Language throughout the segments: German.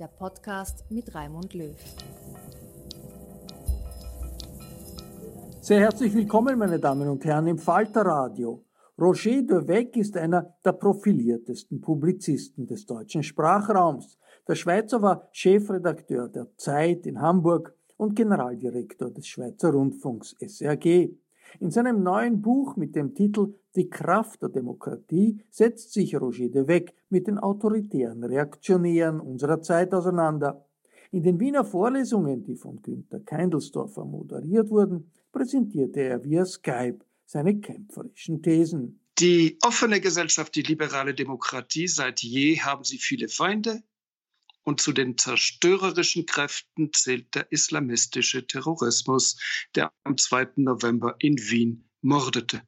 der Podcast mit Raimund Löw. Sehr herzlich willkommen, meine Damen und Herren, im Falter Radio. Roger de Weck ist einer der profiliertesten Publizisten des deutschen Sprachraums. Der Schweizer war Chefredakteur der Zeit in Hamburg und Generaldirektor des Schweizer Rundfunks SRG. In seinem neuen Buch mit dem Titel Die Kraft der Demokratie setzt sich Roger de Weck mit den autoritären Reaktionären unserer Zeit auseinander. In den Wiener Vorlesungen, die von Günter Keindelsdorfer moderiert wurden, präsentierte er via Skype seine kämpferischen Thesen. Die offene Gesellschaft, die liberale Demokratie, seit je haben sie viele Feinde. Und zu den zerstörerischen Kräften zählt der islamistische Terrorismus, der am 2. November in Wien mordete.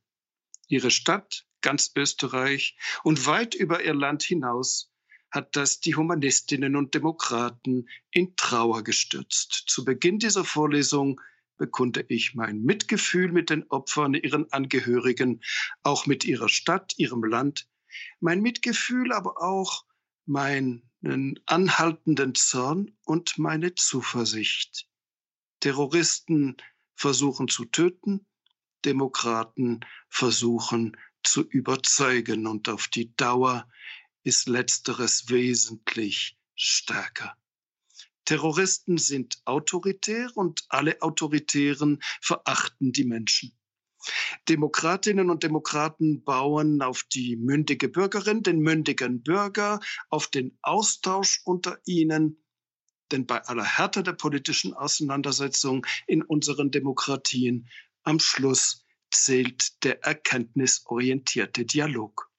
Ihre Stadt, ganz Österreich und weit über ihr Land hinaus hat das die Humanistinnen und Demokraten in Trauer gestürzt. Zu Beginn dieser Vorlesung bekunde ich mein Mitgefühl mit den Opfern, ihren Angehörigen, auch mit ihrer Stadt, ihrem Land, mein Mitgefühl, aber auch meinen anhaltenden Zorn und meine Zuversicht. Terroristen versuchen zu töten, Demokraten versuchen zu überzeugen und auf die Dauer ist letzteres wesentlich stärker. Terroristen sind autoritär und alle Autoritären verachten die Menschen. Demokratinnen und Demokraten bauen auf die mündige Bürgerin, den mündigen Bürger, auf den Austausch unter ihnen. Denn bei aller Härte der politischen Auseinandersetzung in unseren Demokratien am Schluss zählt der erkenntnisorientierte Dialog.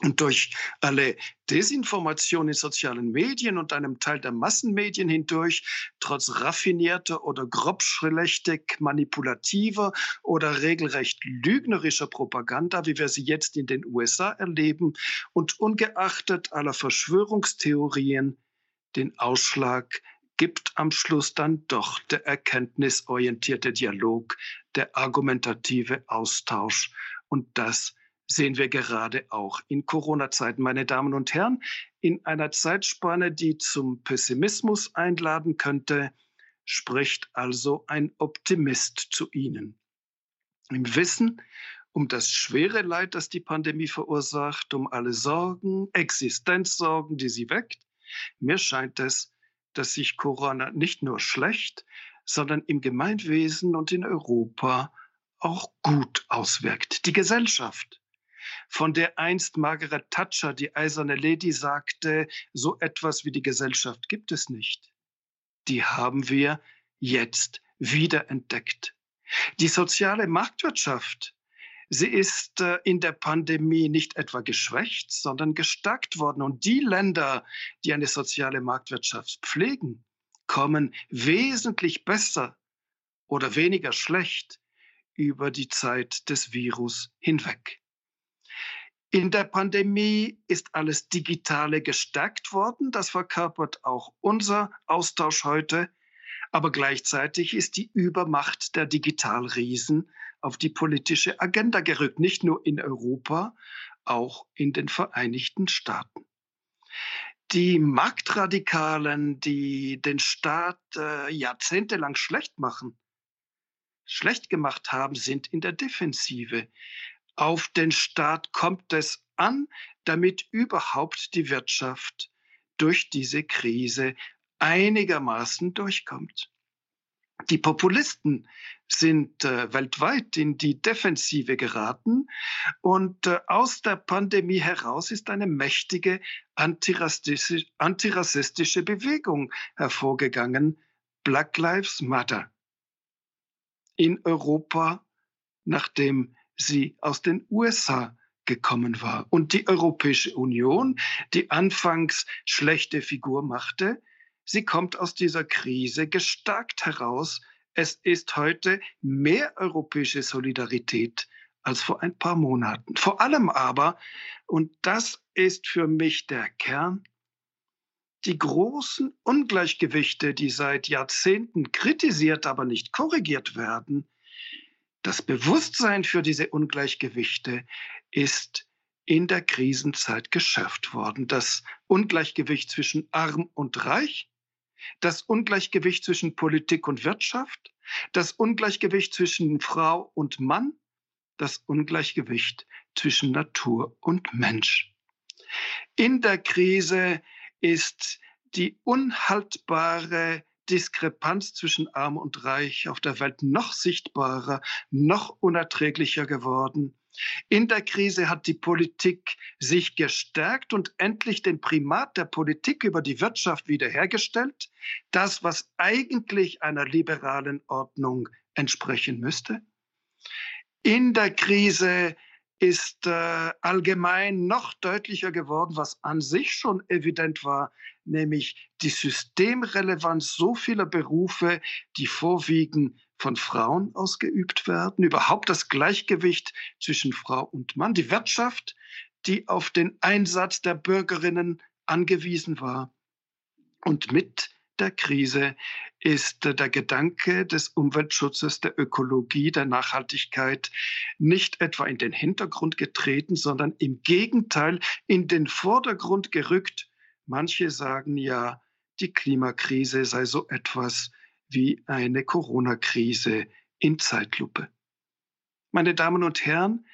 Und durch alle Desinformation in sozialen Medien und einem Teil der Massenmedien hindurch, trotz raffinierter oder grobschlächtig manipulativer oder regelrecht lügnerischer Propaganda, wie wir sie jetzt in den USA erleben, und ungeachtet aller Verschwörungstheorien, den Ausschlag gibt am Schluss dann doch der erkenntnisorientierte Dialog, der argumentative Austausch und das sehen wir gerade auch in Corona-Zeiten, meine Damen und Herren, in einer Zeitspanne, die zum Pessimismus einladen könnte, spricht also ein Optimist zu Ihnen. Im Wissen um das schwere Leid, das die Pandemie verursacht, um alle Sorgen, Existenzsorgen, die sie weckt, mir scheint es, dass sich Corona nicht nur schlecht, sondern im Gemeinwesen und in Europa auch gut auswirkt. Die Gesellschaft, von der einst Margaret Thatcher, die eiserne Lady, sagte, so etwas wie die Gesellschaft gibt es nicht. Die haben wir jetzt wiederentdeckt. Die soziale Marktwirtschaft, sie ist äh, in der Pandemie nicht etwa geschwächt, sondern gestärkt worden. Und die Länder, die eine soziale Marktwirtschaft pflegen, kommen wesentlich besser oder weniger schlecht über die Zeit des Virus hinweg. In der Pandemie ist alles Digitale gestärkt worden. Das verkörpert auch unser Austausch heute. Aber gleichzeitig ist die Übermacht der Digitalriesen auf die politische Agenda gerückt, nicht nur in Europa, auch in den Vereinigten Staaten. Die Marktradikalen, die den Staat äh, jahrzehntelang schlecht machen, schlecht gemacht haben, sind in der Defensive. Auf den Staat kommt es an, damit überhaupt die Wirtschaft durch diese Krise einigermaßen durchkommt. Die Populisten sind äh, weltweit in die Defensive geraten und äh, aus der Pandemie heraus ist eine mächtige antirassistische, antirassistische Bewegung hervorgegangen, Black Lives Matter. In Europa, nachdem sie aus den USA gekommen war. Und die Europäische Union, die anfangs schlechte Figur machte, sie kommt aus dieser Krise gestärkt heraus. Es ist heute mehr europäische Solidarität als vor ein paar Monaten. Vor allem aber, und das ist für mich der Kern, die großen Ungleichgewichte, die seit Jahrzehnten kritisiert, aber nicht korrigiert werden, das Bewusstsein für diese Ungleichgewichte ist in der Krisenzeit geschärft worden. Das Ungleichgewicht zwischen arm und reich, das Ungleichgewicht zwischen Politik und Wirtschaft, das Ungleichgewicht zwischen Frau und Mann, das Ungleichgewicht zwischen Natur und Mensch. In der Krise ist die unhaltbare Diskrepanz zwischen Arm und Reich auf der Welt noch sichtbarer, noch unerträglicher geworden. In der Krise hat die Politik sich gestärkt und endlich den Primat der Politik über die Wirtschaft wiederhergestellt. Das, was eigentlich einer liberalen Ordnung entsprechen müsste. In der Krise ist äh, allgemein noch deutlicher geworden, was an sich schon evident war, nämlich die Systemrelevanz so vieler Berufe, die vorwiegend von Frauen ausgeübt werden, überhaupt das Gleichgewicht zwischen Frau und Mann, die Wirtschaft, die auf den Einsatz der Bürgerinnen angewiesen war und mit der Krise ist der Gedanke des Umweltschutzes, der Ökologie, der Nachhaltigkeit nicht etwa in den Hintergrund getreten, sondern im Gegenteil in den Vordergrund gerückt. Manche sagen ja, die Klimakrise sei so etwas wie eine Corona-Krise in Zeitlupe. Meine Damen und Herren,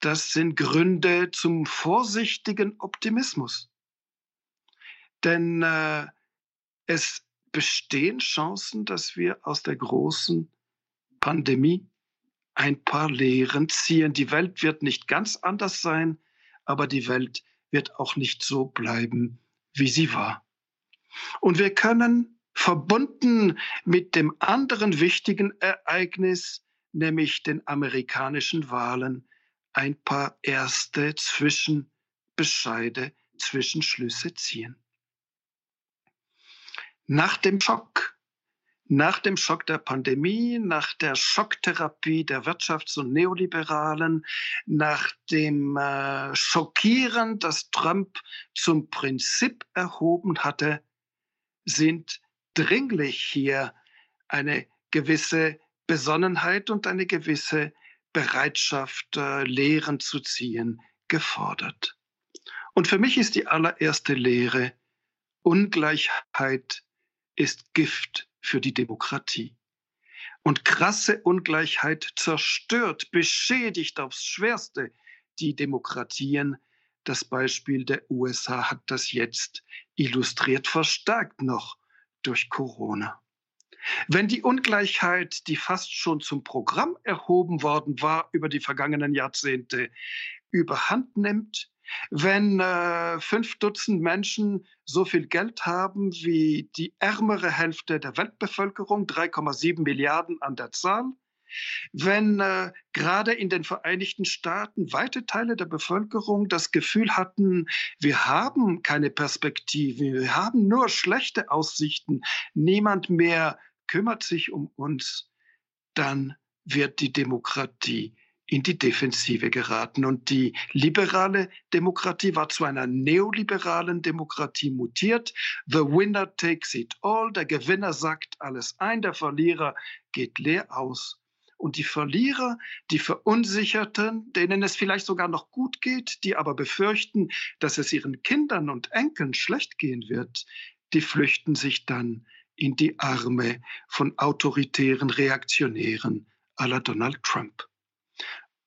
das sind Gründe zum vorsichtigen Optimismus. Denn äh, es bestehen Chancen, dass wir aus der großen Pandemie ein paar Lehren ziehen. Die Welt wird nicht ganz anders sein, aber die Welt wird auch nicht so bleiben, wie sie war. Und wir können verbunden mit dem anderen wichtigen Ereignis, nämlich den amerikanischen Wahlen, ein paar erste Zwischenbescheide, Zwischenschlüsse ziehen. Nach dem Schock, nach dem Schock der Pandemie, nach der Schocktherapie der Wirtschafts- und Neoliberalen, nach dem äh, Schockieren, das Trump zum Prinzip erhoben hatte, sind dringlich hier eine gewisse Besonnenheit und eine gewisse Bereitschaft, äh, Lehren zu ziehen, gefordert. Und für mich ist die allererste Lehre, Ungleichheit ist Gift für die Demokratie. Und krasse Ungleichheit zerstört, beschädigt aufs Schwerste die Demokratien. Das Beispiel der USA hat das jetzt illustriert, verstärkt noch durch Corona. Wenn die Ungleichheit, die fast schon zum Programm erhoben worden war über die vergangenen Jahrzehnte, überhand nimmt, wenn äh, fünf Dutzend Menschen so viel Geld haben wie die ärmere Hälfte der Weltbevölkerung, 3,7 Milliarden an der Zahl, wenn äh, gerade in den Vereinigten Staaten weite Teile der Bevölkerung das Gefühl hatten, wir haben keine Perspektive, wir haben nur schlechte Aussichten, niemand mehr kümmert sich um uns, dann wird die Demokratie in die Defensive geraten. Und die liberale Demokratie war zu einer neoliberalen Demokratie mutiert. The winner takes it all. Der Gewinner sagt alles ein, der Verlierer geht leer aus. Und die Verlierer, die Verunsicherten, denen es vielleicht sogar noch gut geht, die aber befürchten, dass es ihren Kindern und Enkeln schlecht gehen wird, die flüchten sich dann in die Arme von autoritären Reaktionären la Donald Trump.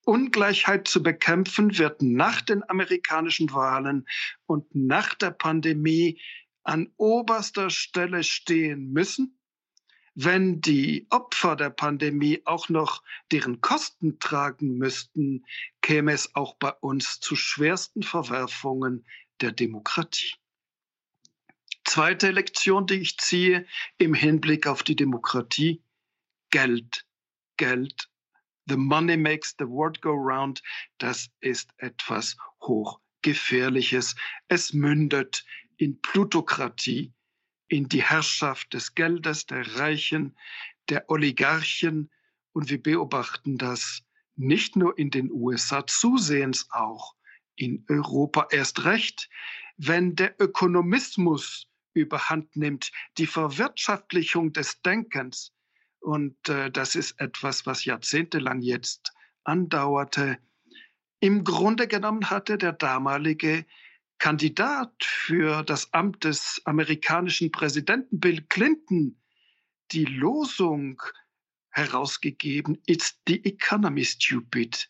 Ungleichheit zu bekämpfen wird nach den amerikanischen Wahlen und nach der Pandemie an oberster Stelle stehen müssen. Wenn die Opfer der Pandemie auch noch deren Kosten tragen müssten, käme es auch bei uns zu schwersten Verwerfungen der Demokratie. Zweite Lektion, die ich ziehe im Hinblick auf die Demokratie. Geld, Geld, The money makes the world go round. Das ist etwas hochgefährliches. Es mündet in Plutokratie, in die Herrschaft des Geldes, der Reichen, der Oligarchen. Und wir beobachten das nicht nur in den USA, zusehends auch in Europa erst recht, wenn der Ökonomismus überhand nimmt, die Verwirtschaftlichung des Denkens, und äh, das ist etwas, was jahrzehntelang jetzt andauerte. Im Grunde genommen hatte der damalige Kandidat für das Amt des amerikanischen Präsidenten Bill Clinton die Losung herausgegeben, It's the economy stupid.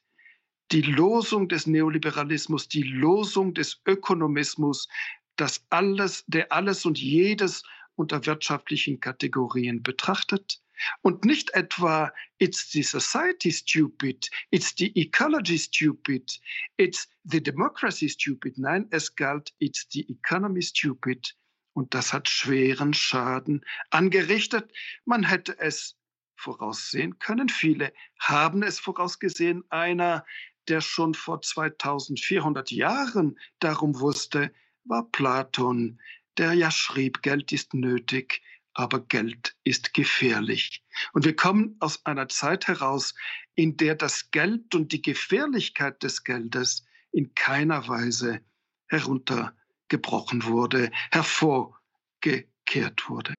Die Losung des Neoliberalismus, die Losung des Ökonomismus, das alles, der alles und jedes unter wirtschaftlichen Kategorien betrachtet und nicht etwa, it's the society stupid, it's the ecology stupid, it's the democracy stupid. Nein, es galt, it's the economy stupid. Und das hat schweren Schaden angerichtet. Man hätte es voraussehen können. Viele haben es vorausgesehen. Einer, der schon vor 2400 Jahren darum wusste, war Platon, der ja schrieb, Geld ist nötig, aber Geld ist gefährlich. Und wir kommen aus einer Zeit heraus, in der das Geld und die Gefährlichkeit des Geldes in keiner Weise heruntergebrochen wurde, hervorgekehrt wurde.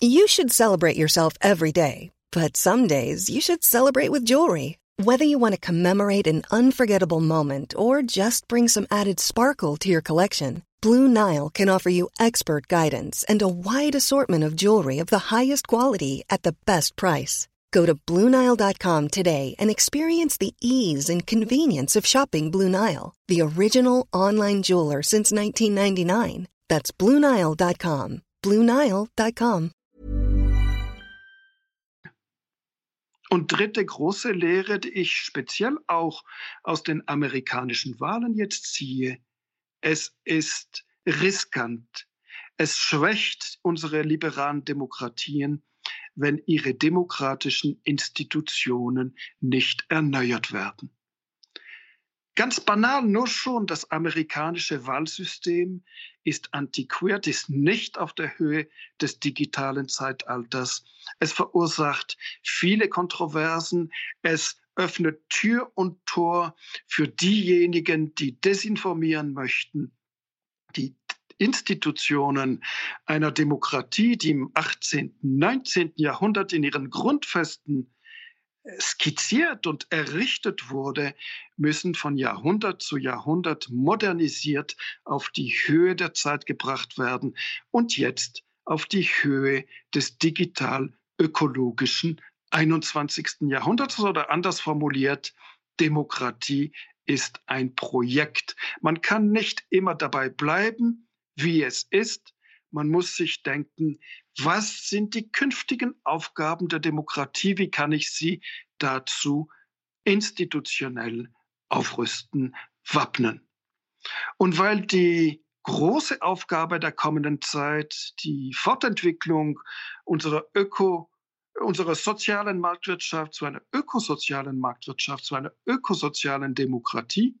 You should celebrate yourself every day, but some days you should celebrate with jewelry. Whether you want to commemorate an unforgettable moment or just bring some added sparkle to your collection. Blue Nile can offer you expert guidance and a wide assortment of jewelry of the highest quality at the best price. Go to BlueNile.com today and experience the ease and convenience of shopping Blue Nile, the original online jeweler since 1999. That's BlueNile.com. BlueNile.com. Und dritte große Lehre, die ich speziell auch aus den amerikanischen Wahlen jetzt ziehe, Es ist riskant. Es schwächt unsere liberalen Demokratien, wenn ihre demokratischen Institutionen nicht erneuert werden. Ganz banal, nur schon das amerikanische Wahlsystem ist antiquiert, ist nicht auf der Höhe des digitalen Zeitalters. Es verursacht viele Kontroversen. Es öffnet Tür und Tor für diejenigen, die desinformieren möchten, die Institutionen einer Demokratie, die im 18., 19. Jahrhundert in ihren Grundfesten skizziert und errichtet wurde, müssen von Jahrhundert zu Jahrhundert modernisiert auf die Höhe der Zeit gebracht werden und jetzt auf die Höhe des digital-ökologischen 21. Jahrhunderts oder anders formuliert, Demokratie ist ein Projekt. Man kann nicht immer dabei bleiben, wie es ist. Man muss sich denken, was sind die künftigen Aufgaben der Demokratie? Wie kann ich sie dazu institutionell aufrüsten, wappnen? Und weil die große Aufgabe der kommenden Zeit die Fortentwicklung unserer Öko unserer sozialen Marktwirtschaft zu einer ökosozialen Marktwirtschaft, zu einer ökosozialen Demokratie,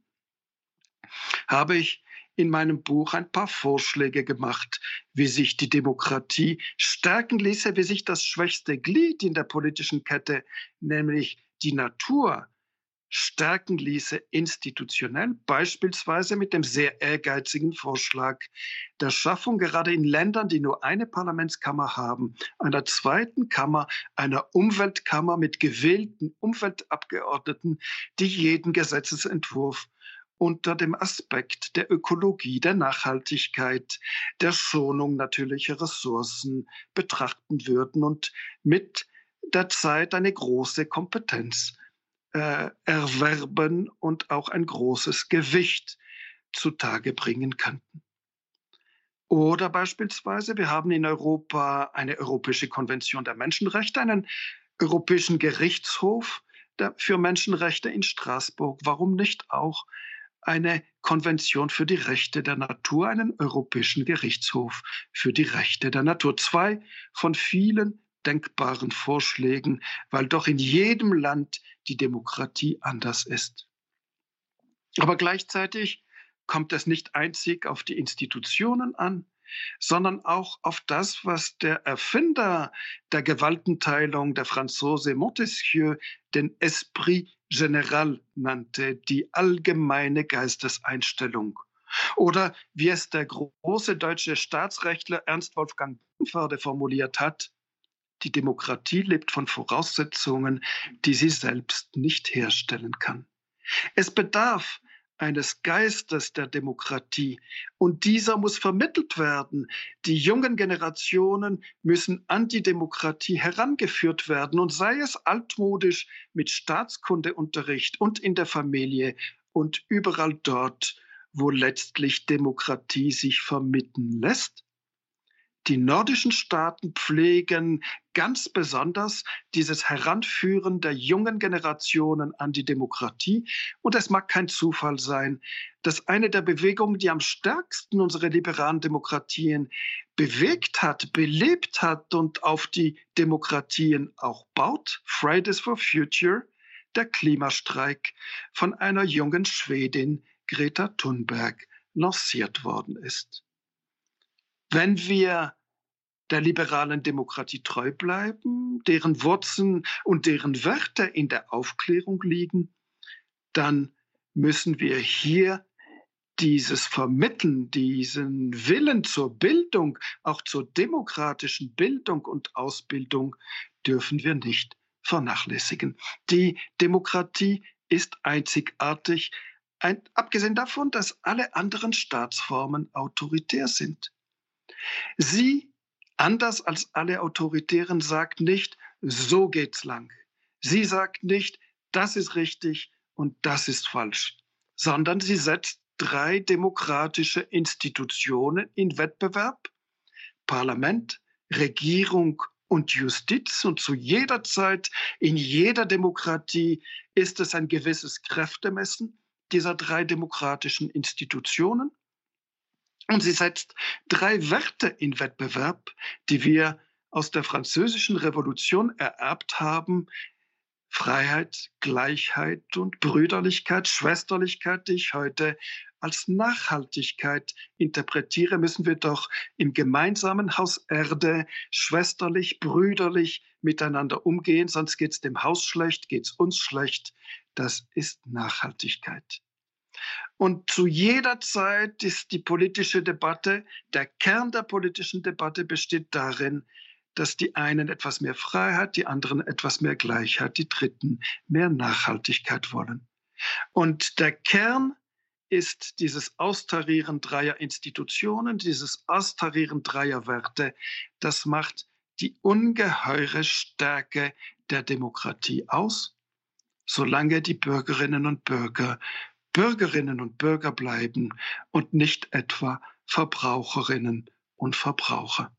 habe ich in meinem Buch ein paar Vorschläge gemacht, wie sich die Demokratie stärken ließe, wie sich das schwächste Glied in der politischen Kette, nämlich die Natur, stärken ließe institutionell, beispielsweise mit dem sehr ehrgeizigen Vorschlag der Schaffung gerade in Ländern, die nur eine Parlamentskammer haben, einer zweiten Kammer, einer Umweltkammer mit gewählten Umweltabgeordneten, die jeden Gesetzesentwurf unter dem Aspekt der Ökologie, der Nachhaltigkeit, der Schonung natürlicher Ressourcen betrachten würden und mit der Zeit eine große Kompetenz äh, erwerben und auch ein großes Gewicht zutage bringen könnten. Oder beispielsweise, wir haben in Europa eine Europäische Konvention der Menschenrechte, einen Europäischen Gerichtshof für Menschenrechte in Straßburg. Warum nicht auch eine Konvention für die Rechte der Natur, einen Europäischen Gerichtshof für die Rechte der Natur? Zwei von vielen denkbaren Vorschlägen, weil doch in jedem Land die Demokratie anders ist. Aber gleichzeitig kommt es nicht einzig auf die Institutionen an, sondern auch auf das, was der Erfinder der Gewaltenteilung, der Franzose Montesquieu, den Esprit général nannte, die allgemeine Geisteseinstellung. Oder wie es der große deutsche Staatsrechtler Ernst Wolfgang Böhmförde formuliert hat, die Demokratie lebt von Voraussetzungen, die sie selbst nicht herstellen kann. Es bedarf eines Geistes der Demokratie und dieser muss vermittelt werden. Die jungen Generationen müssen an die Demokratie herangeführt werden und sei es altmodisch mit Staatskundeunterricht und in der Familie und überall dort, wo letztlich Demokratie sich vermitteln lässt die nordischen Staaten pflegen ganz besonders dieses Heranführen der jungen Generationen an die Demokratie. Und es mag kein Zufall sein, dass eine der Bewegungen, die am stärksten unsere liberalen Demokratien bewegt hat, belebt hat und auf die Demokratien auch baut, Fridays for Future, der Klimastreik von einer jungen Schwedin, Greta Thunberg, lanciert worden ist. Wenn wir der liberalen Demokratie treu bleiben, deren Wurzeln und deren Werte in der Aufklärung liegen, dann müssen wir hier dieses Vermitteln, diesen Willen zur Bildung, auch zur demokratischen Bildung und Ausbildung, dürfen wir nicht vernachlässigen. Die Demokratie ist einzigartig, ein, abgesehen davon, dass alle anderen Staatsformen autoritär sind. Sie, anders als alle Autoritären, sagt nicht, so geht's lang. Sie sagt nicht, das ist richtig und das ist falsch, sondern sie setzt drei demokratische Institutionen in Wettbewerb, Parlament, Regierung und Justiz. Und zu jeder Zeit, in jeder Demokratie ist es ein gewisses Kräftemessen dieser drei demokratischen Institutionen. Und sie setzt drei Werte in Wettbewerb, die wir aus der französischen Revolution ererbt haben. Freiheit, Gleichheit und Brüderlichkeit, Schwesterlichkeit, die ich heute als Nachhaltigkeit interpretiere, müssen wir doch im gemeinsamen Haus Erde schwesterlich, brüderlich miteinander umgehen, sonst geht es dem Haus schlecht, geht es uns schlecht. Das ist Nachhaltigkeit. Und zu jeder Zeit ist die politische Debatte, der Kern der politischen Debatte besteht darin, dass die einen etwas mehr Freiheit, die anderen etwas mehr Gleichheit, die Dritten mehr Nachhaltigkeit wollen. Und der Kern ist dieses Austarieren dreier Institutionen, dieses Austarieren dreier Werte, das macht die ungeheure Stärke der Demokratie aus, solange die Bürgerinnen und Bürger Bürgerinnen und Bürger bleiben und nicht etwa Verbraucherinnen und Verbraucher.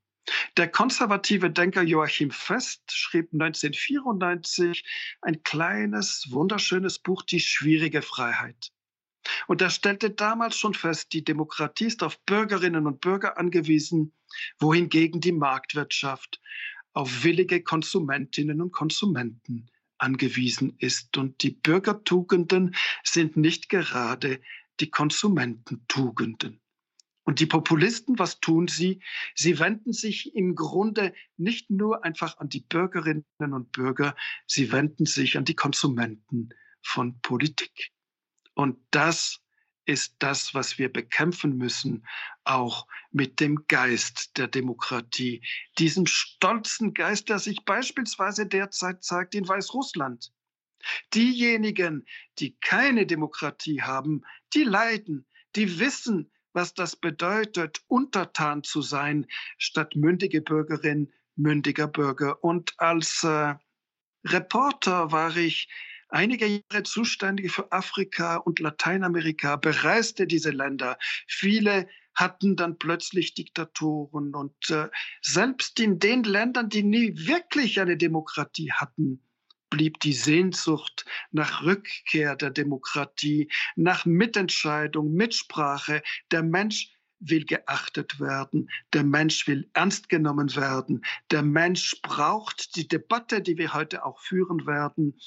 Der konservative Denker Joachim Fest schrieb 1994 ein kleines, wunderschönes Buch, Die schwierige Freiheit. Und er stellte damals schon fest, die Demokratie ist auf Bürgerinnen und Bürger angewiesen, wohingegen die Marktwirtschaft auf willige Konsumentinnen und Konsumenten angewiesen ist. Und die Bürgertugenden sind nicht gerade die Konsumententugenden. Und die Populisten, was tun sie? Sie wenden sich im Grunde nicht nur einfach an die Bürgerinnen und Bürger, sie wenden sich an die Konsumenten von Politik. Und das ist das, was wir bekämpfen müssen, auch mit dem Geist der Demokratie. Diesen stolzen Geist, der sich beispielsweise derzeit zeigt in Weißrussland. Diejenigen, die keine Demokratie haben, die leiden, die wissen, was das bedeutet, untertan zu sein, statt mündige Bürgerin, mündiger Bürger. Und als äh, Reporter war ich einige Jahre zuständig für Afrika und Lateinamerika, bereiste diese Länder. Viele hatten dann plötzlich Diktatoren und äh, selbst in den Ländern, die nie wirklich eine Demokratie hatten, blieb die Sehnsucht nach Rückkehr der Demokratie, nach Mitentscheidung, Mitsprache. Der Mensch will geachtet werden, der Mensch will ernst genommen werden, der Mensch braucht die Debatte, die wir heute auch führen werden,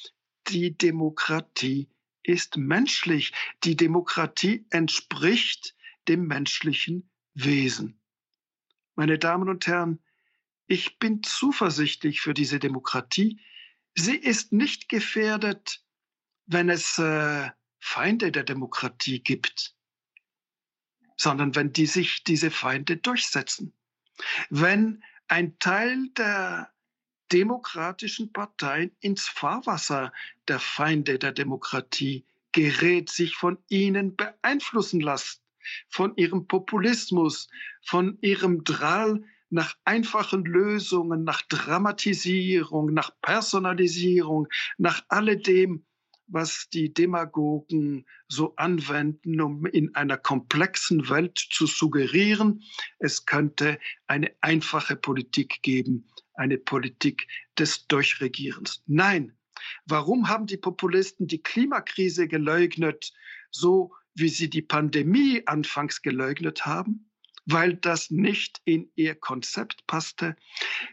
die Demokratie ist menschlich. Die Demokratie entspricht dem menschlichen Wesen. Meine Damen und Herren, ich bin zuversichtlich für diese Demokratie. Sie ist nicht gefährdet, wenn es äh, Feinde der Demokratie gibt, sondern wenn die sich diese Feinde durchsetzen. Wenn ein Teil der demokratischen Parteien ins Fahrwasser. Der Feinde der Demokratie gerät, sich von ihnen beeinflussen lässt, von ihrem Populismus, von ihrem Drall nach einfachen Lösungen, nach Dramatisierung, nach Personalisierung, nach alledem, was die Demagogen so anwenden, um in einer komplexen Welt zu suggerieren, es könnte eine einfache Politik geben, eine Politik des Durchregierens. Nein, warum haben die Populisten die Klimakrise geleugnet, so wie sie die Pandemie anfangs geleugnet haben? Weil das nicht in ihr Konzept passte.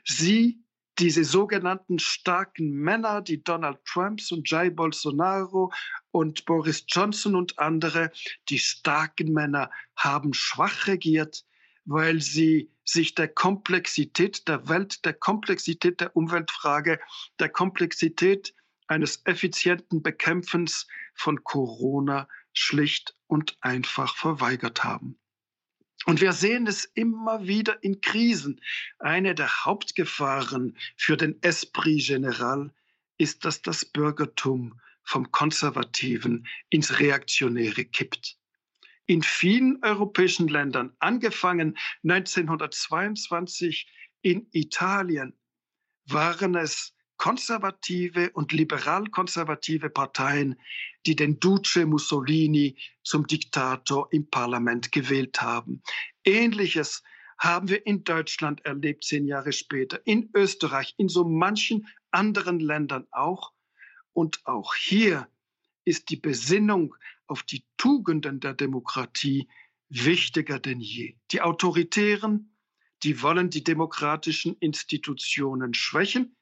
Sie diese sogenannten starken Männer, die Donald Trumps und Jair Bolsonaro und Boris Johnson und andere, die starken Männer haben schwach regiert, weil sie sich der Komplexität der Welt, der Komplexität der Umweltfrage, der Komplexität eines effizienten Bekämpfens von Corona schlicht und einfach verweigert haben. Und wir sehen es immer wieder in Krisen. Eine der Hauptgefahren für den Esprit General ist, dass das Bürgertum vom Konservativen ins Reaktionäre kippt. In vielen europäischen Ländern, angefangen 1922 in Italien, waren es konservative und liberal-konservative Parteien, die den Duce Mussolini zum Diktator im Parlament gewählt haben. Ähnliches haben wir in Deutschland erlebt, zehn Jahre später, in Österreich, in so manchen anderen Ländern auch. Und auch hier ist die Besinnung auf die Tugenden der Demokratie wichtiger denn je. Die Autoritären, die wollen die demokratischen Institutionen schwächen,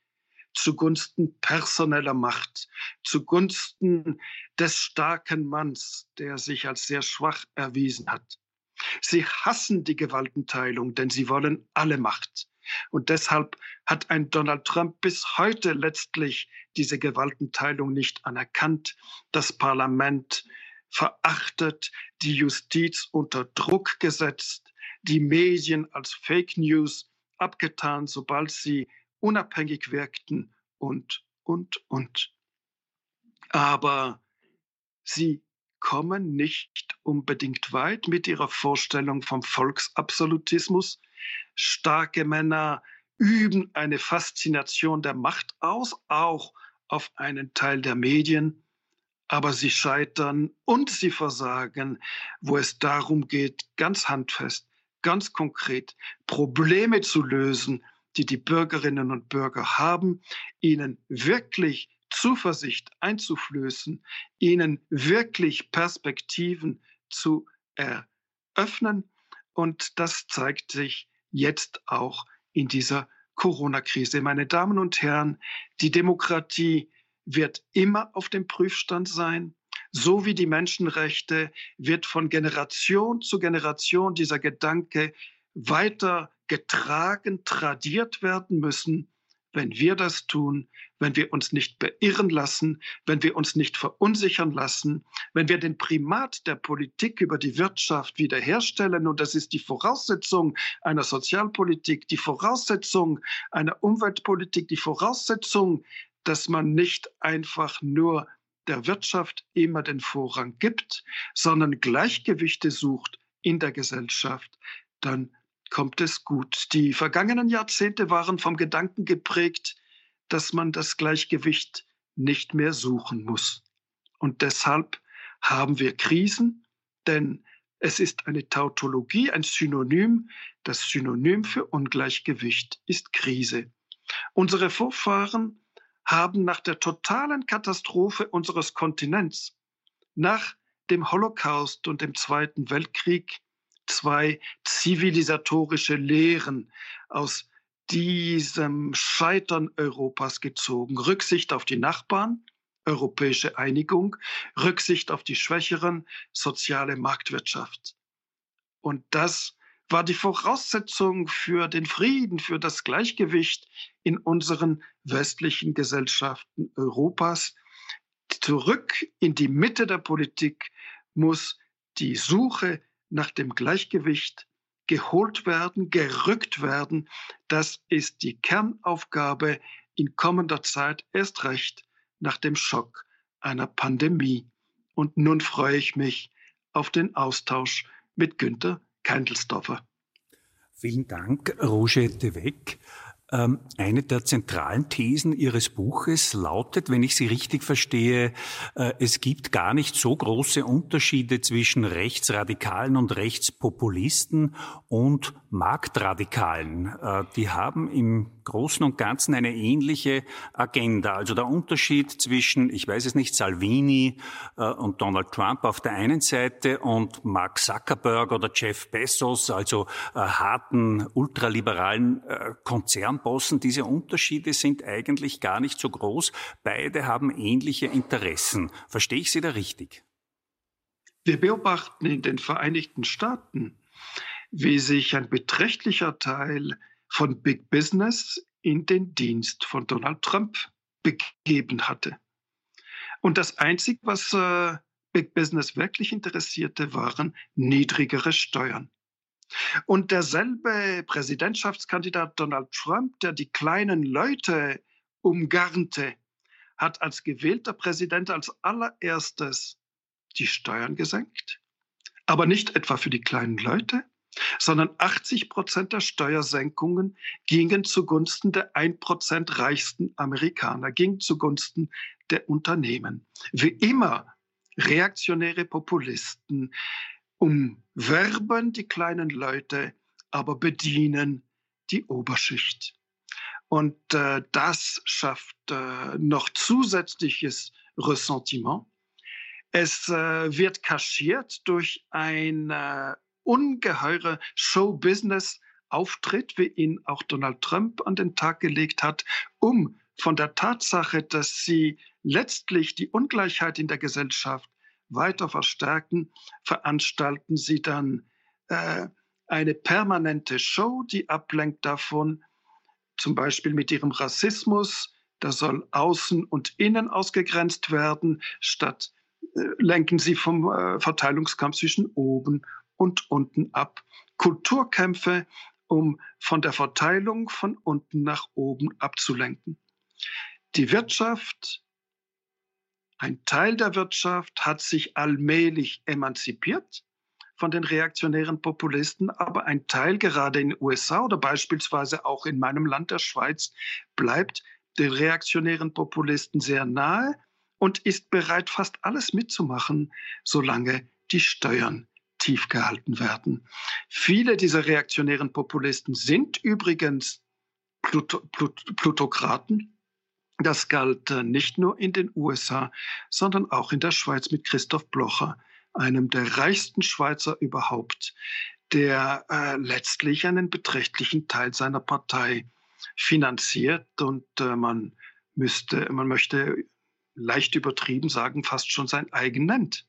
zugunsten personeller Macht, zugunsten des starken Manns, der sich als sehr schwach erwiesen hat. Sie hassen die Gewaltenteilung, denn sie wollen alle Macht. Und deshalb hat ein Donald Trump bis heute letztlich diese Gewaltenteilung nicht anerkannt, das Parlament verachtet, die Justiz unter Druck gesetzt, die Medien als Fake News abgetan, sobald sie unabhängig wirkten und, und, und. Aber sie kommen nicht unbedingt weit mit ihrer Vorstellung vom Volksabsolutismus. Starke Männer üben eine Faszination der Macht aus, auch auf einen Teil der Medien, aber sie scheitern und sie versagen, wo es darum geht, ganz handfest, ganz konkret Probleme zu lösen, die die Bürgerinnen und Bürger haben, ihnen wirklich Zuversicht einzuflößen, ihnen wirklich Perspektiven zu eröffnen. Und das zeigt sich jetzt auch in dieser Corona-Krise. Meine Damen und Herren, die Demokratie wird immer auf dem Prüfstand sein. So wie die Menschenrechte wird von Generation zu Generation dieser Gedanke weiter getragen, tradiert werden müssen. Wenn wir das tun, wenn wir uns nicht beirren lassen, wenn wir uns nicht verunsichern lassen, wenn wir den Primat der Politik über die Wirtschaft wiederherstellen, und das ist die Voraussetzung einer Sozialpolitik, die Voraussetzung einer Umweltpolitik, die Voraussetzung, dass man nicht einfach nur der Wirtschaft immer den Vorrang gibt, sondern Gleichgewichte sucht in der Gesellschaft, dann kommt es gut. Die vergangenen Jahrzehnte waren vom Gedanken geprägt, dass man das Gleichgewicht nicht mehr suchen muss. Und deshalb haben wir Krisen, denn es ist eine Tautologie, ein Synonym. Das Synonym für Ungleichgewicht ist Krise. Unsere Vorfahren haben nach der totalen Katastrophe unseres Kontinents, nach dem Holocaust und dem Zweiten Weltkrieg, zwei zivilisatorische Lehren aus diesem Scheitern Europas gezogen. Rücksicht auf die Nachbarn, europäische Einigung, Rücksicht auf die Schwächeren, soziale Marktwirtschaft. Und das war die Voraussetzung für den Frieden, für das Gleichgewicht in unseren westlichen Gesellschaften Europas. Zurück in die Mitte der Politik muss die Suche nach dem Gleichgewicht geholt werden, gerückt werden. Das ist die Kernaufgabe in kommender Zeit, erst recht nach dem Schock einer Pandemie. Und nun freue ich mich auf den Austausch mit Günter Keindelsdorfer. Vielen Dank, Roger de Weck. Ähm, eine der zentralen Thesen Ihres Buches lautet, wenn ich Sie richtig verstehe, äh, es gibt gar nicht so große Unterschiede zwischen Rechtsradikalen und Rechtspopulisten und Marktradikalen. Äh, die haben im Großen und Ganzen eine ähnliche Agenda. Also der Unterschied zwischen, ich weiß es nicht, Salvini äh, und Donald Trump auf der einen Seite und Mark Zuckerberg oder Jeff Bezos, also harten ultraliberalen Konzern Bossen, diese Unterschiede sind eigentlich gar nicht so groß. Beide haben ähnliche Interessen. Verstehe ich Sie da richtig? Wir beobachten in den Vereinigten Staaten, wie sich ein beträchtlicher Teil von Big Business in den Dienst von Donald Trump begeben hatte. Und das Einzige, was äh, Big Business wirklich interessierte, waren niedrigere Steuern. Und derselbe Präsidentschaftskandidat Donald Trump, der die kleinen Leute umgarnte, hat als gewählter Präsident als allererstes die Steuern gesenkt. Aber nicht etwa für die kleinen Leute, sondern 80 Prozent der Steuersenkungen gingen zugunsten der 1 Prozent reichsten Amerikaner, gingen zugunsten der Unternehmen. Wie immer reaktionäre Populisten umwerben die kleinen Leute, aber bedienen die Oberschicht. Und äh, das schafft äh, noch zusätzliches Ressentiment. Es äh, wird kaschiert durch ein äh, ungeheure Show-Business-Auftritt, wie ihn auch Donald Trump an den Tag gelegt hat, um von der Tatsache, dass sie letztlich die Ungleichheit in der Gesellschaft weiter verstärken, veranstalten sie dann äh, eine permanente Show, die ablenkt davon, zum Beispiel mit ihrem Rassismus, da soll außen und innen ausgegrenzt werden, statt äh, lenken sie vom äh, Verteilungskampf zwischen oben und unten ab. Kulturkämpfe, um von der Verteilung von unten nach oben abzulenken. Die Wirtschaft ein Teil der Wirtschaft hat sich allmählich emanzipiert von den reaktionären Populisten, aber ein Teil gerade in den USA oder beispielsweise auch in meinem Land der Schweiz bleibt den reaktionären Populisten sehr nahe und ist bereit, fast alles mitzumachen, solange die Steuern tief gehalten werden. Viele dieser reaktionären Populisten sind übrigens Plut Plut Plutokraten, das galt äh, nicht nur in den USA, sondern auch in der Schweiz mit Christoph Blocher, einem der reichsten Schweizer überhaupt, der äh, letztlich einen beträchtlichen Teil seiner Partei finanziert und äh, man müsste, man möchte leicht übertrieben sagen, fast schon sein eigen nennt.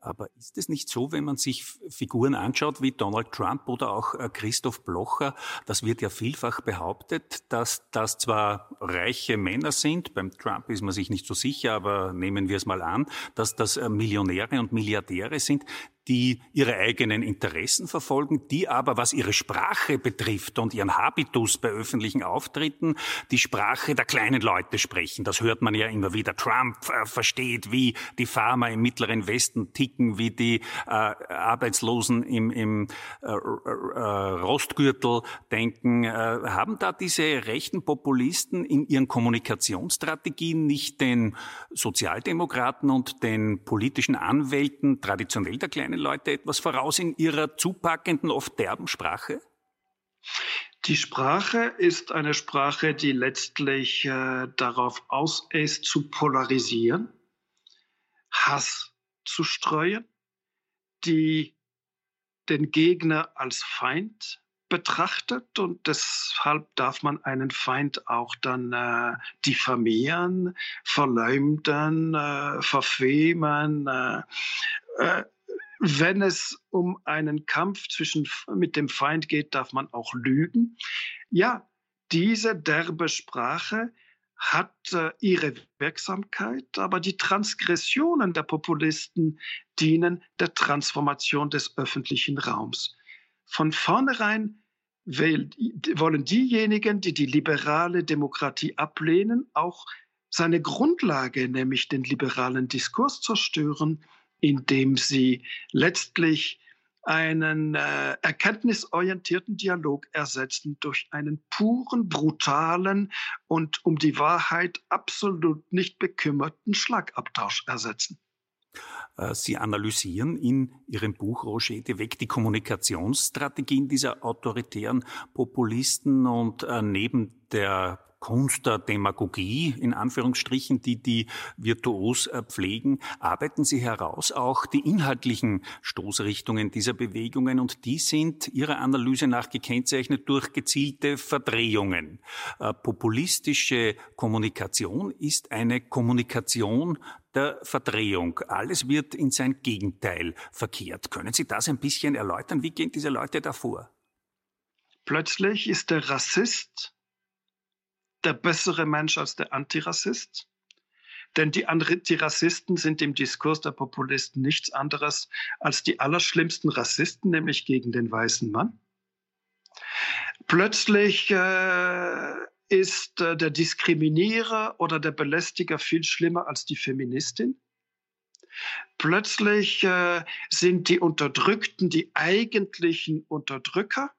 Aber ist es nicht so, wenn man sich Figuren anschaut wie Donald Trump oder auch äh, Christoph Blocher, das wird ja vielfach behauptet, dass das zwar reiche Männer sind, beim Trump ist man sich nicht so sicher, aber nehmen wir es mal an, dass das äh, Millionäre und Milliardäre sind, die ihre eigenen Interessen verfolgen, die aber, was ihre Sprache betrifft und ihren Habitus bei öffentlichen Auftritten, die Sprache der kleinen Leute sprechen. Das hört man ja immer wieder. Trump äh, versteht, wie die Farmer im Mittleren Westen ticken, wie die äh, Arbeitslosen im, im äh, äh, Rostgürtel denken. Äh, haben da diese rechten Populisten in ihren Kommunikationsstrategien nicht den Sozialdemokraten und den politischen Anwälten traditionell der kleinen Leute etwas voraus in ihrer zupackenden, oft derben Sprache? Die Sprache ist eine Sprache, die letztlich äh, darauf aus ist, zu polarisieren, Hass zu streuen, die den Gegner als Feind betrachtet und deshalb darf man einen Feind auch dann äh, diffamieren, verleumden, äh, verfemen, äh, äh wenn es um einen Kampf zwischen, mit dem Feind geht, darf man auch lügen. Ja, diese derbe Sprache hat äh, ihre Wirksamkeit, aber die Transgressionen der Populisten dienen der Transformation des öffentlichen Raums. Von vornherein wollen diejenigen, die die liberale Demokratie ablehnen, auch seine Grundlage, nämlich den liberalen Diskurs zerstören indem sie letztlich einen äh, erkenntnisorientierten Dialog ersetzen durch einen puren, brutalen und um die Wahrheit absolut nicht bekümmerten Schlagabtausch ersetzen. Äh, sie analysieren in Ihrem Buch Roger de Weg die Kommunikationsstrategien dieser autoritären Populisten und äh, neben der Kunst der Demagogie, in Anführungsstrichen, die die virtuos äh, pflegen, arbeiten Sie heraus auch die inhaltlichen Stoßrichtungen dieser Bewegungen und die sind Ihrer Analyse nach gekennzeichnet durch gezielte Verdrehungen. Äh, populistische Kommunikation ist eine Kommunikation der Verdrehung. Alles wird in sein Gegenteil verkehrt. Können Sie das ein bisschen erläutern? Wie gehen diese Leute davor? Plötzlich ist der Rassist der bessere Mensch als der Antirassist? Denn die Antirassisten sind im Diskurs der Populisten nichts anderes als die allerschlimmsten Rassisten, nämlich gegen den weißen Mann. Plötzlich äh, ist äh, der Diskriminierer oder der Belästiger viel schlimmer als die Feministin. Plötzlich äh, sind die Unterdrückten die eigentlichen Unterdrücker.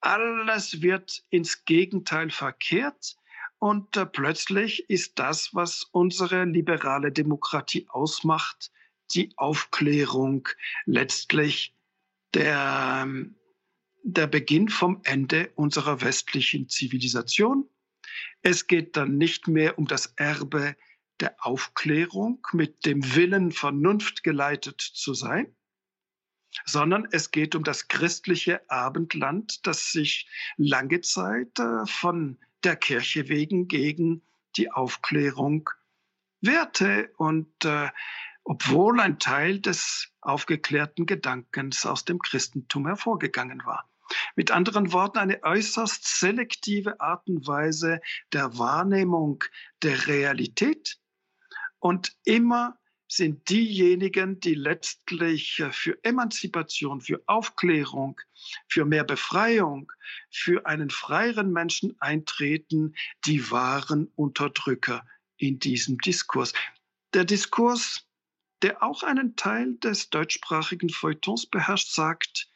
Alles wird ins Gegenteil verkehrt und äh, plötzlich ist das, was unsere liberale Demokratie ausmacht, die Aufklärung letztlich der, der Beginn vom Ende unserer westlichen Zivilisation. Es geht dann nicht mehr um das Erbe der Aufklärung mit dem Willen, Vernunft geleitet zu sein, sondern es geht um das christliche Abendland, das sich lange Zeit äh, von der Kirche wegen gegen die Aufklärung wehrte und äh, obwohl ein Teil des aufgeklärten Gedankens aus dem Christentum hervorgegangen war. Mit anderen Worten, eine äußerst selektive Art und Weise der Wahrnehmung der Realität und immer sind diejenigen, die letztlich für Emanzipation, für Aufklärung, für mehr Befreiung, für einen freieren Menschen eintreten, die wahren Unterdrücker in diesem Diskurs. Der Diskurs, der auch einen Teil des deutschsprachigen Feuilletons beherrscht, sagt,